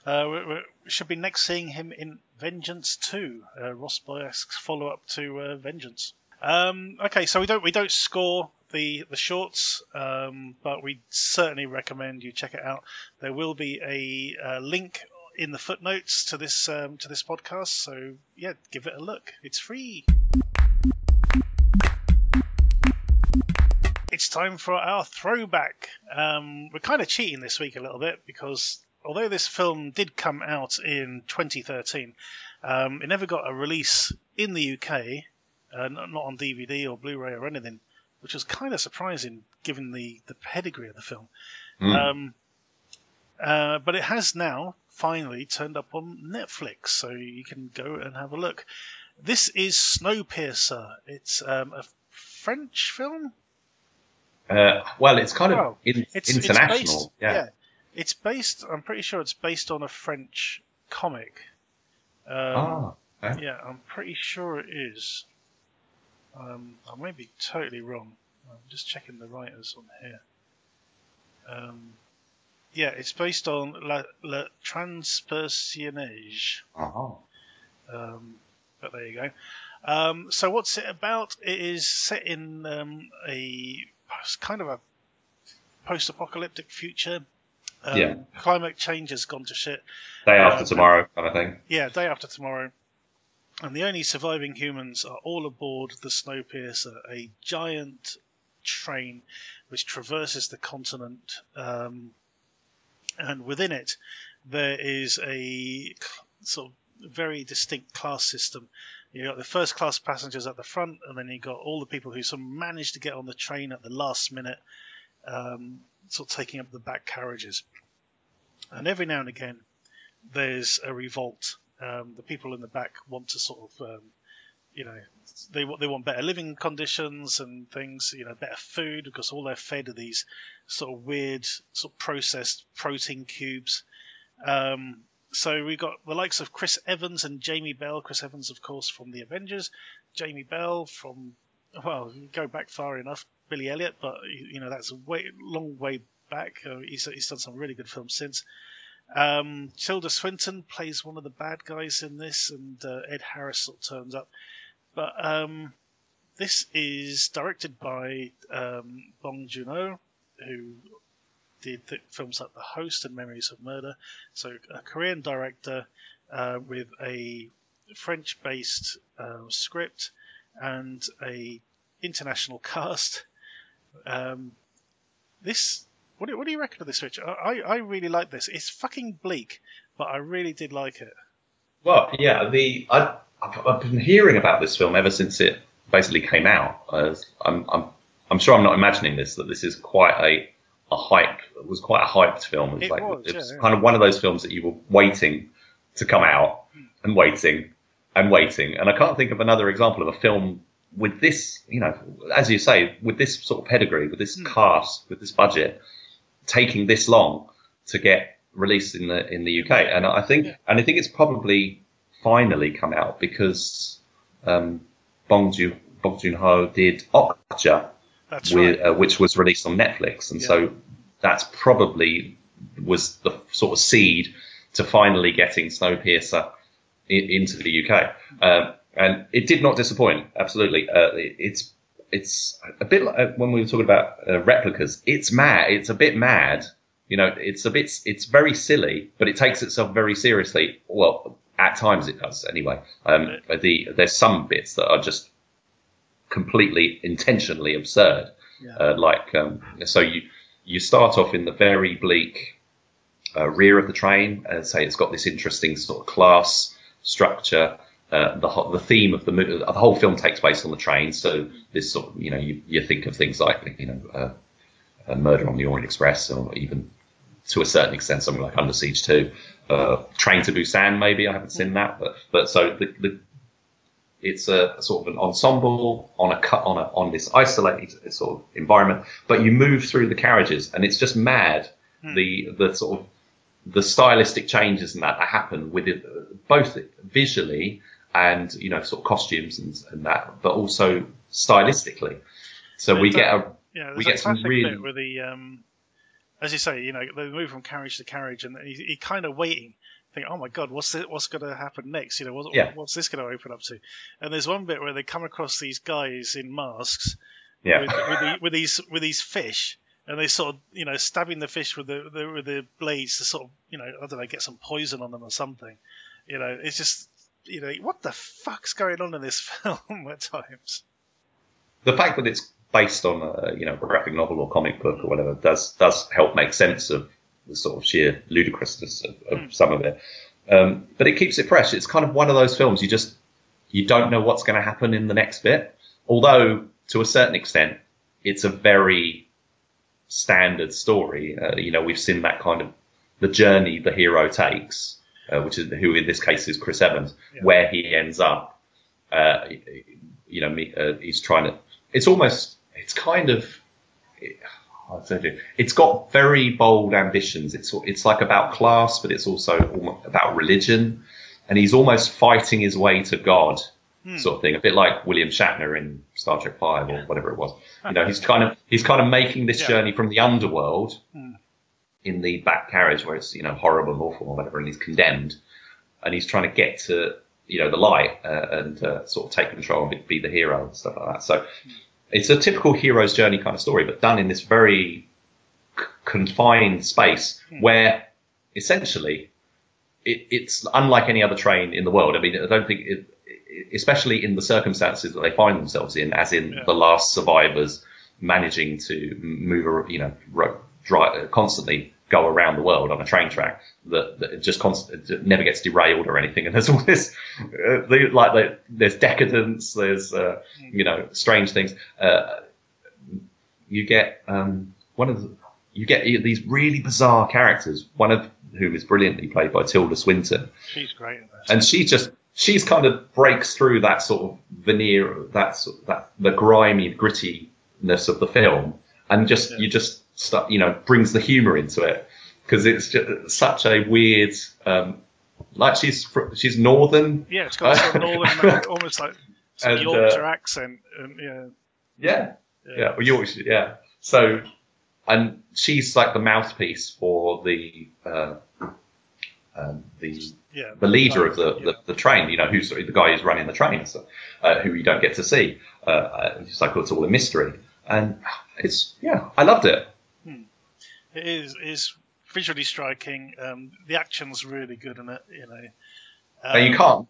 Uh, we, we should be next seeing him in Vengeance 2, uh, Ross Boyask's follow-up to uh, Vengeance. Um, okay, so we don't we don't score the the shorts, um, but we certainly recommend you check it out. There will be a uh, link in the footnotes to this um, to this podcast, so yeah, give it a look. It's free. It's time for our throwback. Um, we're kind of cheating this week a little bit because although this film did come out in 2013, um, it never got a release in the UK, uh, not on DVD or Blu-ray or anything, which was kind of surprising given the, the pedigree of the film. Mm. Um, uh, but it has now finally turned up on Netflix, so you can go and have a look. This is Snowpiercer. It's um, a French film. Uh, well, it's kind of in, It's international. It's based, yeah. It's based. I'm pretty sure it's based on a French comic. Um, Ah, okay. Yeah, I'm pretty sure it is. Um, I may be totally wrong. I'm just checking the writers on here. Um, yeah, it's based on La, La Transperceneige. Uh-huh. Um, but there you go. Um, so what's it about? It is set in um, a kind of a post-apocalyptic future. Um, Yeah. Climate change has gone to shit. Day after Uh, tomorrow, kind of thing. Yeah, day after tomorrow. And the only surviving humans are all aboard the Snowpiercer, a giant train which traverses the continent. Um, and within it, there is a sort of very distinct class system. You've got the first class passengers at the front, and then you've got all the people who sort of managed to get on the train at the last minute, um, sort of taking up the back carriages. And every now and again, there's a revolt. Um, the people in the back want to sort of, um, you know, they they want better living conditions and things, you know, better food because all they're fed are these sort of weird, sort of processed protein cubes. Um, so we've got the likes of Chris Evans and Jamie Bell. Chris Evans, of course, from the Avengers. Jamie Bell from, well, go back far enough, Billy Elliot, but you know that's a way long way back. Uh, he's he's done some really good films since. Um, Tilda Swinton plays one of the bad guys in this, and uh, Ed Harris sort of turns up. But um, this is directed by um, Bong Joon-ho, who did films like The Host and Memories of Murder. So a Korean director uh, with a French-based uh, script and a international *laughs* cast. Um, this what do, what do you reckon of this, Rich? I, I really like this. It's fucking bleak, but I really did like it. Well, yeah, the I, I've, I've been hearing about this film ever since it basically came out. As I'm, I'm, I'm sure I'm not imagining this that this is quite a a hype. It was quite a hyped film. It's It like was, it's yeah, yeah. kind of one of those films that you were waiting to come out and waiting and waiting. And I can't think of another example of a film with this, you know, as you say, with this sort of pedigree, with this Hmm. cast, with this budget, taking this long to get released in the in the UK. And I think and I think it's probably finally come out because um, Bong Joon Bong Joon Ho did Okja, with, right. uh, which was released on Netflix, and Yeah. so that's probably was the sort of seed to finally getting Snowpiercer in, into the UK. Um, and it did not disappoint. Absolutely, uh, it, it's it's a bit like uh, when we were talking about uh, replicas. It's mad. It's a bit mad. You know, it's a bit. It's very silly, but it takes itself very seriously. Well, at times it does. Anyway, um, the there's some bits that are just completely intentionally absurd. Yeah. Uh, like um, so, you you start off in the very bleak uh, rear of the train, and say it's got this interesting sort of class structure. Uh, the the theme of the the whole film takes place on the train, so this sort of you know you, you think of things like you know uh, Murder on the Orient Express, or even to a certain extent something like Under Siege Two, uh, Train to Busan maybe I haven't seen that, but but so the, the it's a sort of an ensemble on a cut on a on this isolated sort of environment, but you move through the carriages and it's just mad. The the sort of the stylistic changes and that that happen with it both visually and you know sort of costumes and, and that, but also stylistically. So we get a- Yeah, we a get some really bit where the, um, as you say, you know, they move from carriage to carriage, and he, he kind of waiting, think, oh my god, what's this, what's going to happen next? You know, what, Yeah. what's this going to open up to? And there's one bit where they come across these guys in masks yeah with, with, the, with these with these fish, and they sort of, you know, stabbing the fish with the, the with the blades to sort of, you know, I don't know, get some poison on them or something. You know, it's just, you know, what the fuck's going on in this *laughs* film at times? the fact that it's based on a you know graphic novel or comic book or whatever does does help make sense of the sort of sheer ludicrousness of, of some of it. Um, but it keeps it fresh. It's kind of one of those films you just you don't know what's going to happen in the next bit. Although to a certain extent, it's a very standard story. Uh, you know, we've seen that kind of the journey the hero takes, uh, which is who in this case is Chris Evans, Yeah. where he ends up. Uh, you know, me, uh, he's trying to. It's almost. It's kind of. I don't know. It's got very bold ambitions. It's it's like about class, but it's also about religion, and he's almost fighting his way to God, sort of thing. A bit like William Shatner in Star Trek Five or whatever it was. You know, he's kind of he's kind of making this Yeah. journey from the underworld Hmm. In the back carriage where it's you know horrible and awful or whatever, and he's condemned, and he's trying to get to you know the light uh, and uh, sort of take control and be, be the hero and stuff like that. So it's a typical hero's journey kind of story, but done in this very c- confined space where essentially it, it's unlike any other train in the world. I mean, I don't think it, especially in the circumstances that they find themselves in, as in Yeah. the last survivors managing to move, you know, drive, constantly go around the world on a train track that, that just constant, it never gets derailed or anything. And there's all this, uh, like, the, there's decadence, there's, uh, you know, strange things. Uh, you get, um, one of the, you get these really bizarre characters, one of whom is brilliantly played by Tilda Swinton She's great and she just she's kind of breaks through that sort of veneer that that the grimy grittiness of the film and just Yeah. you just start you know brings the humor into it because it's just such a weird um like she's she's northern Yeah, it's got sort of northern, *laughs* almost like And, uh, Yorkshire accent, and yeah, yeah Yeah. yeah well, Yorkshire yeah so and she's like the mouthpiece for the uh um, the yeah, the leader of the, Yeah. the, the train, you know, who's the guy who's running the train, so, uh, who you don't get to see. Uh, Uh, it's like it's all a mystery, and it's yeah, I loved it. It is is visually striking. Um, the action's really good in it. You know, um, and you can't.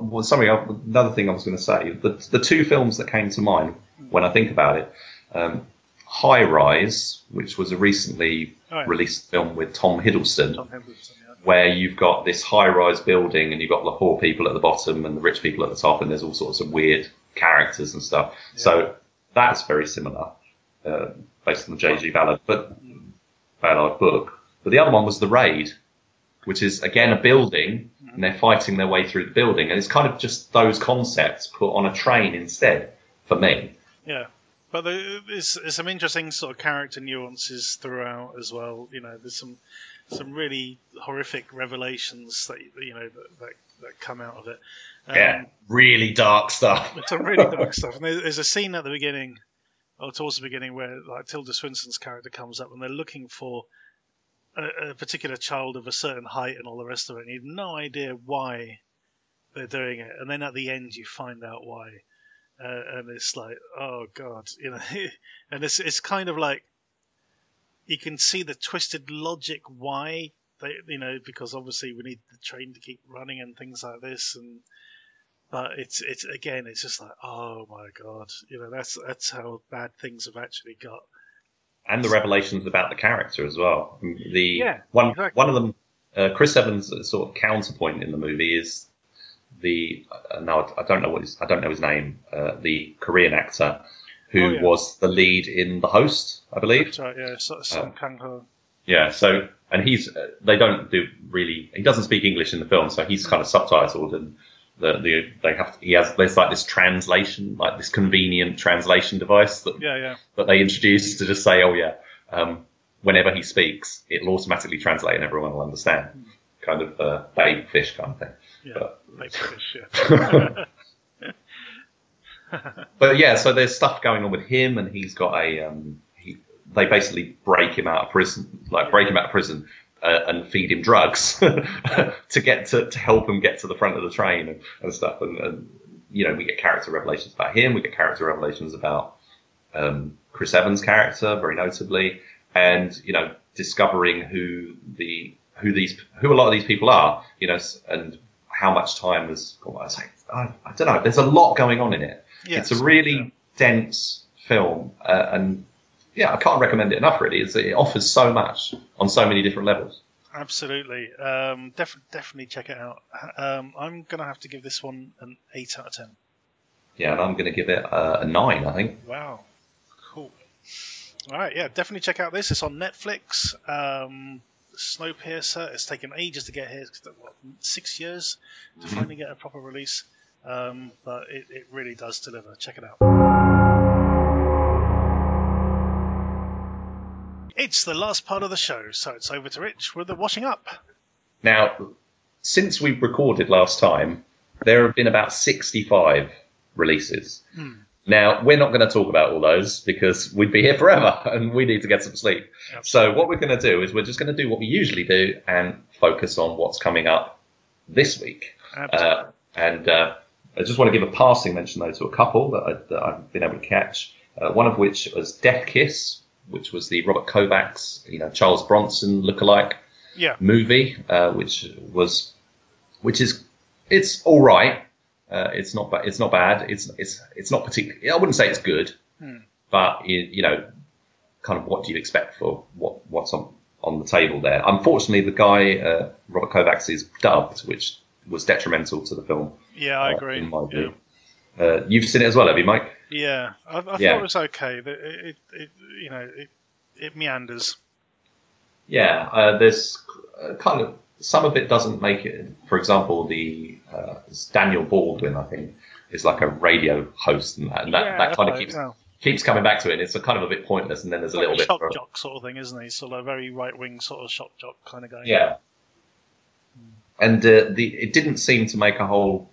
Well, something else- another thing I was going to say. The the two films that came to mind when I think about it, um, High Rise, which was a recently Oh, yeah. released film with Tom Hiddleston, Tom Hiddleston, yeah. where you've got this high-rise building and you've got the poor people at the bottom and the rich people at the top, and there's all sorts of weird characters and stuff. So that's very similar, uh, based on the J.G. Ballard, but Ballard book. But the other one was The Raid, which is again a building, and they're fighting their way through the building, and it's kind of just those concepts put on a train instead for me. Yeah, but there's, there's some interesting sort of character nuances throughout as well. You know, there's some some really horrific revelations that you know that that, that come out of it. Um, Yeah, really dark stuff. It's some really *laughs* dark stuff. And there's, there's a scene at the beginning, or towards the beginning, where like Tilda Swinton's character comes up and they're looking for a, a particular child of a certain height and all the rest of it. And you have no idea why they're doing it. And then at the end, you find out why. uh, and it's like, oh god, you know, *laughs* and it's it's kind of like you can see the twisted logic why they, you know, because obviously we need the train to keep running and things like this, and but it's it's again, it's just like, oh my god, you know, that's that's how bad things have actually got. And the revelations about the character as well. The Yeah, one exactly. one of them, uh, Chris Evans' sort of counterpoint in the movie is the uh, no, I don't know what his, I don't know his name. Uh, the Korean actor who Oh, yeah. was the lead in The Host, I believe. That's right, yeah, so, Song Kang Ho. Yeah, so and he's uh, they don't do really he doesn't speak English in the film, so he's kind of subtitled and the, the they have he has there's like this translation like this convenient translation device that Yeah, yeah, that they introduced to just say oh yeah um, whenever he speaks it'll automatically translate and everyone will understand kind of uh, bait fish kind of thing. yeah. But- fish, yeah. *laughs* *laughs* But yeah, so there's stuff going on with him, and he's got a. Um, he, they basically break him out of prison, like break him out of prison, uh, and feed him drugs *laughs* to get to, to help him get to the front of the train and, and stuff. And, and you know, we get character revelations about him. We get character revelations about um, Chris Evans' character, very notably, and you know, discovering who the who these who a lot of these people are. You know, and how much time has gone. by. It's like, I, I don't know. There's a lot going on in it. Yes, it's a really yeah. dense film, uh, and yeah, I can't recommend it enough. Really, it's, it offers so much on so many different levels. Absolutely. Um, def- definitely check it out. Um, I'm going to have to give this one an 8 out of 10. Yeah, and I'm going to give it a, a nine. I think. Wow. Cool. All right, yeah, definitely check out this. It's on Netflix. Um, Snowpiercer. It's taken ages to get here. What, six years to Mhm. finally get a proper release. Um, but it, it really does deliver. Check it out. It's the last part of the show, so it's over to Rich with the washing up. Now, since we recorded last time, there have been about 65 releases. Hmm. Now, we're not going to talk about all those because we'd be here forever *laughs* and we need to get some sleep. So, what we're going to do is we're just going to do what we usually do and focus on what's coming up this week. Absolutely. Uh, and uh, I just want to give a passing mention, though, to a couple that, I, that I've been able to catch. Uh, one of which was Death Kiss, which was the Robert Kovacs, you know, Charles Bronson lookalike yeah. movie, uh, which was, which is, it's all right. Uh, it's not, ba- it's not bad. It's, it's, it's not particularly. I wouldn't say it's good, Hmm. but you, you know, kind of what do you expect for what what's on on the table there? Unfortunately, the guy uh, Robert Kovacs is dubbed, which was detrimental to the film. Yeah, I uh, agree. in my yeah. Uh, you've seen it as well, have you, Mike? Yeah, I, I Yeah. thought it was okay. It, it, it you know, it, it meanders. Yeah, uh, there's uh, kind of some of it doesn't make it. For example, the uh, Daniel Baldwin, I think, is like a radio host, and that, and that, yeah, that kind of keeps keeps coming back to it. And it's a kind of a bit pointless, and then there's a Like little bit. shock jock sort of thing, isn't he? Sort of a very right wing sort of shock jock kind of guy. Yeah. And uh, the it didn't seem to make a whole.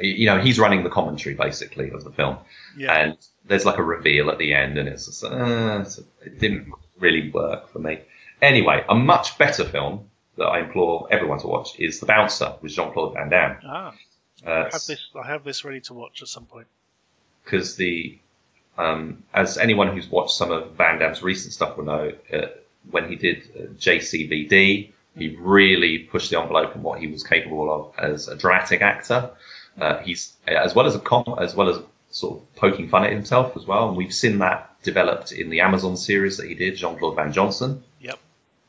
You know, he's running the commentary basically of the film, yeah. and there's like a reveal at the end, and it's just, uh, it didn't really work for me. Anyway, a much better film that I implore everyone to watch is The Bouncer with Jean Claude Van Damme. Ah, I Uh, have this. I have this ready to watch at some point. because the um, as anyone who's watched some of Van Damme's recent stuff will know, uh, when he did uh, JCVD, he really pushed the envelope in what he was capable of as a dramatic actor. Uh, he's as well as a com- as well as sort of poking fun at himself as well, and we've seen that developed in the Amazon series that he did, Jean Claude Van Johnson, Yep.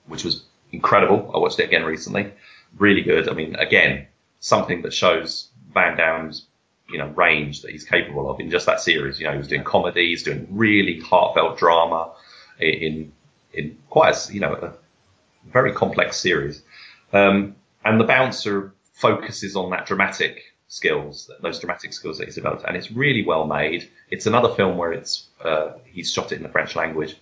which was incredible. I watched it again recently, really good. I mean, again, something that shows Van Damme's you know range that he's capable of in just that series. You know, he was doing comedy, he's doing really heartfelt drama in in quite a you know a very complex series. Um, and the bouncer focuses on that dramatic skills, those dramatic skills that he's developed, and it's really well made. It's another film where it's uh, he's shot it in the French language,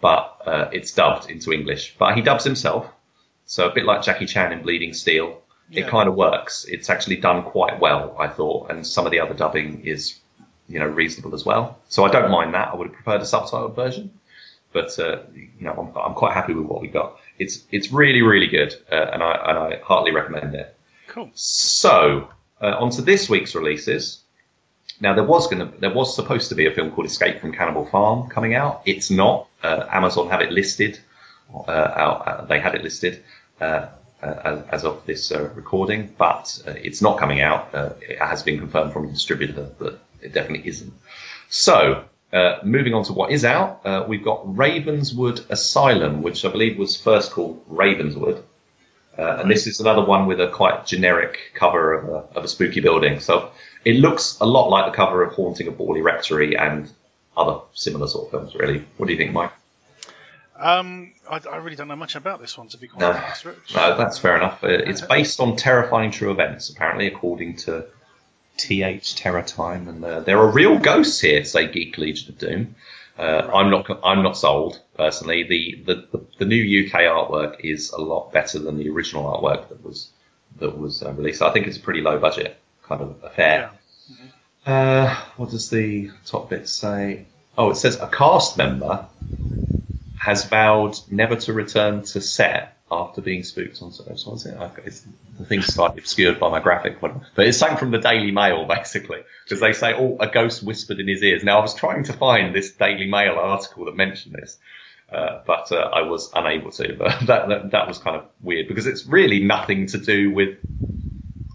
but uh, it's dubbed into English. But he dubs himself, so a bit like Jackie Chan in Bleeding Steel. Yeah. It kind of works. It's actually done quite well, I thought, and some of the other dubbing is, you know, reasonable as well. So I don't mind that. I would have preferred a subtitled version, but uh, you know, I'm, I'm quite happy with what we got. It's it's really really good, uh, and I and I heartily recommend it. Cool. So, uh, on to this week's releases. now there was going to there was supposed to be a film called Escape from Cannibal Farm coming out. It's not. Uh, Amazon have it listed. Uh, out, uh, they had it listed uh, uh, as of this recording, but it's not coming out. it has been confirmed from the distributor that it definitely isn't. So moving on to what is out, we've got Ravenswood Asylum, which I believe was first called Ravenswood. Uh, and this is another one with a quite generic cover of a, of a, spooky building. So it looks a lot like the cover of Haunting of Borley Rectory and other similar sort of films, really. What do you think, Mike? Um, I, I, really don't know much about this one, to be quite no, honest. No, that's fair enough. Uh, it's based on terrifying true events, apparently, according to TH Terror Time, and uh, there are real ghosts here, say Geek Legion of Doom. Uh, I'm not. I'm not sold personally. The, the, the the new UK artwork is a lot better than the original artwork that was that was uh, released. I think it's a pretty low budget kind of affair. Yeah. Mm-hmm. Uh, what does the top bit say? Oh, it says a cast member has vowed never to return to set after being spooked on. So it? It's, the thing's slightly obscured by my graphic, but it's something from the Daily Mail basically because they say, "Oh, a ghost whispered in his ears." Now, I was trying to find this Daily Mail article that mentioned this, uh, but uh, I was unable to. But *laughs* that, that, that was kind of weird because it's really nothing to do with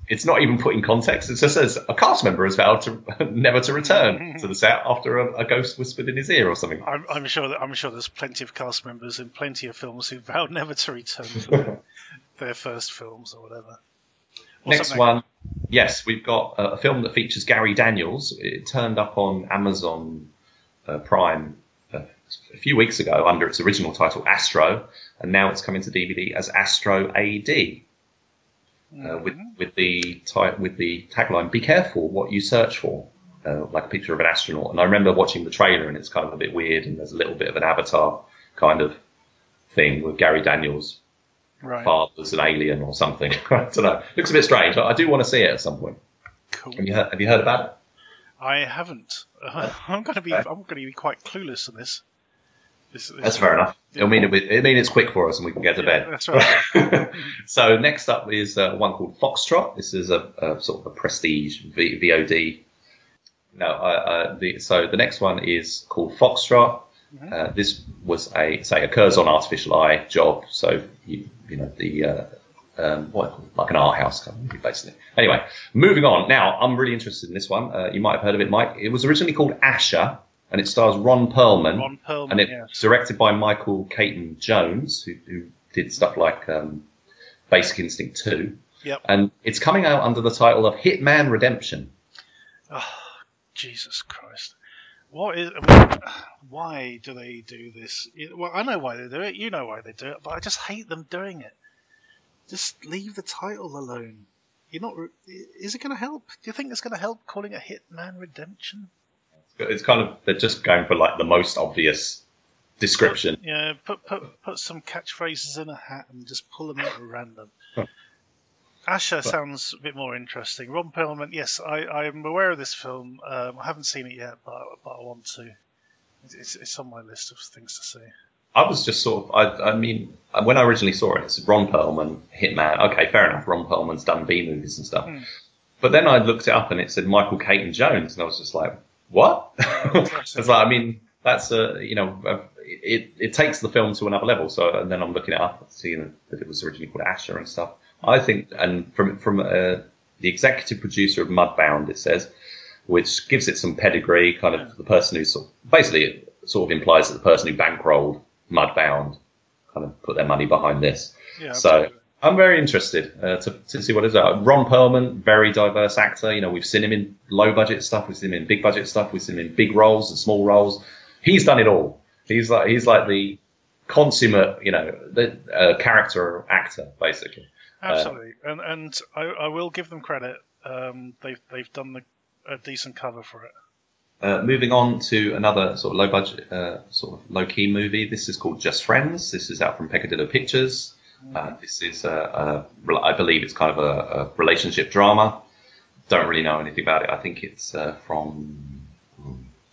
it's not even put in context. It just says a cast member has vowed to *laughs* never to return to the set after a, a, ghost whispered in his ear or something. I'm, I'm, sure that I'm sure there's plenty of cast members in plenty of films who vowed *laughs* never to return to *laughs* their, first films or whatever. Or Next something. one, yes, we've got a, a, film that features Gary Daniels. It turned up on Amazon uh, Prime uh, a few weeks ago under its original title Astro, and now it's coming to DVD as Astro AD uh, with with the type with the tagline "Be careful what you search for," uh, like a picture of an astronaut. And I remember watching the trailer, and it's kind of a bit weird, and there's a little bit of an Avatar kind of thing with Gary Daniels' right. father's an alien or something. *laughs* I don't know. Looks a bit strange. I do want to see it at some point. Cool. Have you heard, have you heard about it? I haven't. Uh, *laughs* I'm going to be. I'm going to be quite clueless on this. That's fair enough. I mean, it, mean it's quick for us and we can get to yeah, bed. That's right. *laughs* so next up is uh, one called Foxtrot. This is a, a sort of a prestige v- VOD. No, uh, the, so the next one is called Foxtrot. Uh, this was a Curzon Artificial Eye job. So you, you know the uh, um, what like an art house kind of basically. Anyway, moving on. Now I'm really interested in this one. Uh, you might have heard of it, Mike. It was originally called Asher and it stars Ron Perlman. Ron Perlman, and it's yes. directed by Michael Caton Jones, who, who did stuff like um, Basic Instinct 2. Yep. And it's coming out under the title of Hitman Redemption. Oh, Jesus Christ. What is. I mean, why do they do this? Well, I know why they do it. You know why they do it. But I just hate them doing it. Just leave the title alone. You're not. Is it going to help? Do you think it's going to help calling it Hitman Redemption? It's kind of they're just going for like the most obvious description. Yeah, put put put some catchphrases in a hat and just pull them out at random. *laughs* Asher sounds a bit more interesting. Ron Perlman, yes, I, I'm aware of this film. Um, I haven't seen it yet, but, but I want to. It's, it's on my list of things to see. I was just sort of, I, I mean, when I originally saw it, it's Ron Perlman, Hitman. Okay, fair enough. Ron Perlman's done B movies and stuff. Hmm. But then I looked it up and it said Michael Caton Jones, and I was just like, what? *laughs* it's like, I mean, that's a, you know, it, it takes the film to another level. So, and then I'm looking it up, seeing that it was originally called Asher and stuff. I think, and from, from, uh, the executive producer of Mudbound, it says, which gives it some pedigree, kind of the person who sort of, basically it sort of implies that the person who bankrolled Mudbound kind of put their money behind this. Yeah, so I'm very interested uh, to, to see what is that. Ron Perlman, very diverse actor. You know, we've seen him in low budget stuff, we've seen him in big budget stuff, we've seen him in big roles and small roles. He's done it all. He's like he's like the consummate, you know, the uh, character actor basically. Absolutely, uh, and and I, I, will give them credit. Um, they've they've done the, a decent cover for it. Uh, moving on to another sort of low budget, uh, sort of low key movie. This is called Just Friends. This is out from Peccadillo Pictures. Uh, this is, a, a, I believe, it's kind of a, a, relationship drama. Don't really know anything about it. I think it's uh, from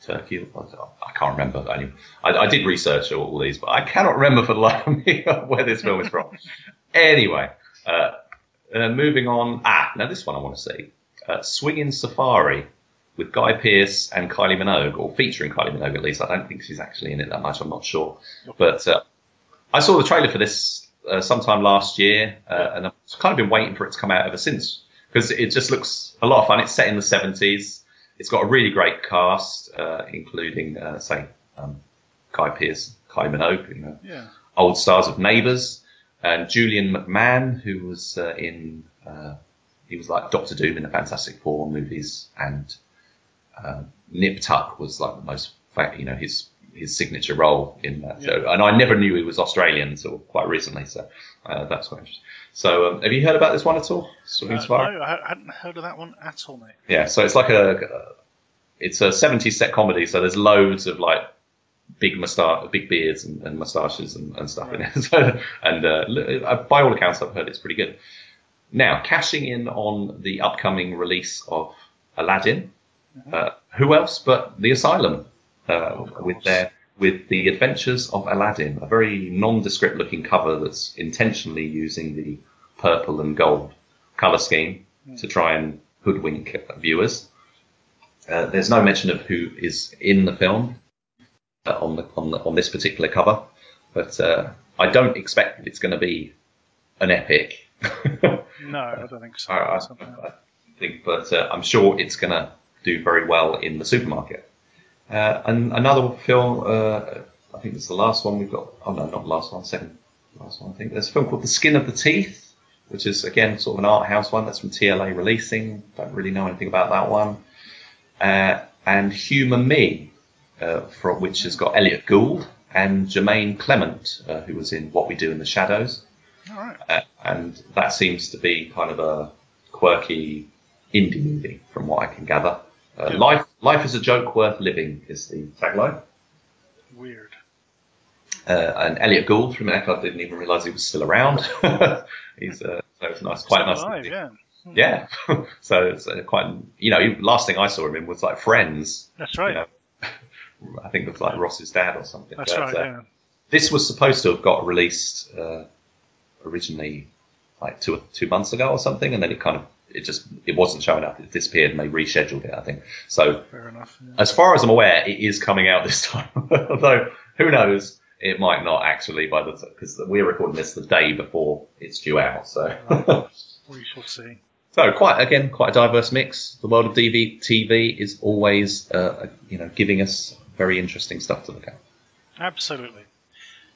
Turkey. I can't remember. Anyway, I, I, did research all these, but I cannot remember for the life of me *laughs* where this film is from. anyway, uh, uh, moving on. Ah, now this one I want to see. Uh, Swinging Safari with Guy Pearce and Kylie Minogue, or featuring Kylie Minogue at least. I don't think she's actually in it that much. I'm not sure, but uh, I saw the trailer for this uh, sometime last year, uh, and I've kind of been waiting for it to come out ever since because it just looks a lot of fun. It's set in the 70s. It's got a really great cast, uh, including, uh, say, um, Guy Pearce, Kylie Minogue, you know, Yeah. old stars of Neighbours, and Julian McMahon, who was uh, in, uh, he was like Doctor Doom in the Fantastic Four movies, and Nip Tuck was like the most, you know, his his signature role in that show. And I never knew he was Australian until quite recently, so uh, that's quite interesting. So, um, have you heard about this one at all? Swinging Uh, no, I hadn't heard of that one at all, mate. Yeah, so it's like a, it's a 70s set comedy, so there's loads of like big moustache, big beards and, and moustaches and, and stuff in it. *laughs* So, and uh, uh, by all accounts, I've heard it's pretty good. Now, cashing in on the upcoming release of Aladdin, uh, who else but the Asylum uh, with their with the Adventures of Aladdin, a very nondescript looking cover that's intentionally using the purple and gold color scheme to try and hoodwink viewers. Uh, there's no mention of who is in the film uh, on the, on the on this particular cover, but uh, I don't expect it's going to be an epic. No, I don't think so. *laughs* I, I, I think, but uh, I'm sure it's going to do very well in the supermarket. Uh, and another film, uh, I think it's the last one we've got. Oh no, not the last one, second last one. I think there's a film called The Skin of the Teeth, which is again sort of an art house one that's from TLA releasing. Don't really know anything about that one. Uh, and Humor Me, uh, from which has got Elliott Gould and Jemaine Clement, uh, who was in What We Do in the Shadows. All right. Uh, and that seems to be kind of a quirky indie movie, from what I can gather. Uh, Yeah. Life, life is a joke worth living is the tagline. Weird. Uh, and Elliott Gould from Echo, didn't even realise he was still around. *laughs* He's uh, so it's nice, quite nice. Alive, yeah. Yeah. *laughs* so it's uh, quite, you know, last thing I saw him in was like Friends. That's right. You know, *laughs* I think it was like Ross's dad or something. That's But, right. uh, Yeah. this was supposed to have got released uh, originally like two two months ago or something, and then it kind of it just it wasn't showing up. It disappeared, and they rescheduled it. I think so. Fair enough. Yeah. As far as I'm aware, it is coming out this *laughs* time. Although who knows, it might not actually by the because we're recording this the day before it's due out. So. *laughs* We shall see. So quite again, quite a diverse mix. The world of DTV is always, uh, you know, giving us very interesting stuff to look at. Absolutely.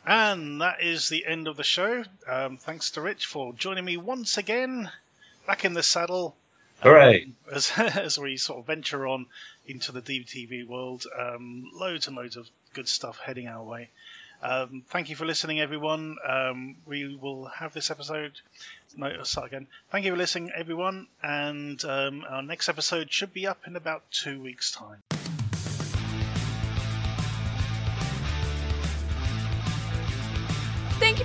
And that is the end of the show. Um, thanks to Rich for joining me once again, back in the saddle. Hooray! as, *laughs* as we sort of venture on into the DTV world. Um, loads and loads of good stuff heading our way. Um, thank you for listening, everyone. Um, we will have this episode. No, I'll start again. Thank you for listening, everyone. And um, our next episode should be up in about two weeks' time.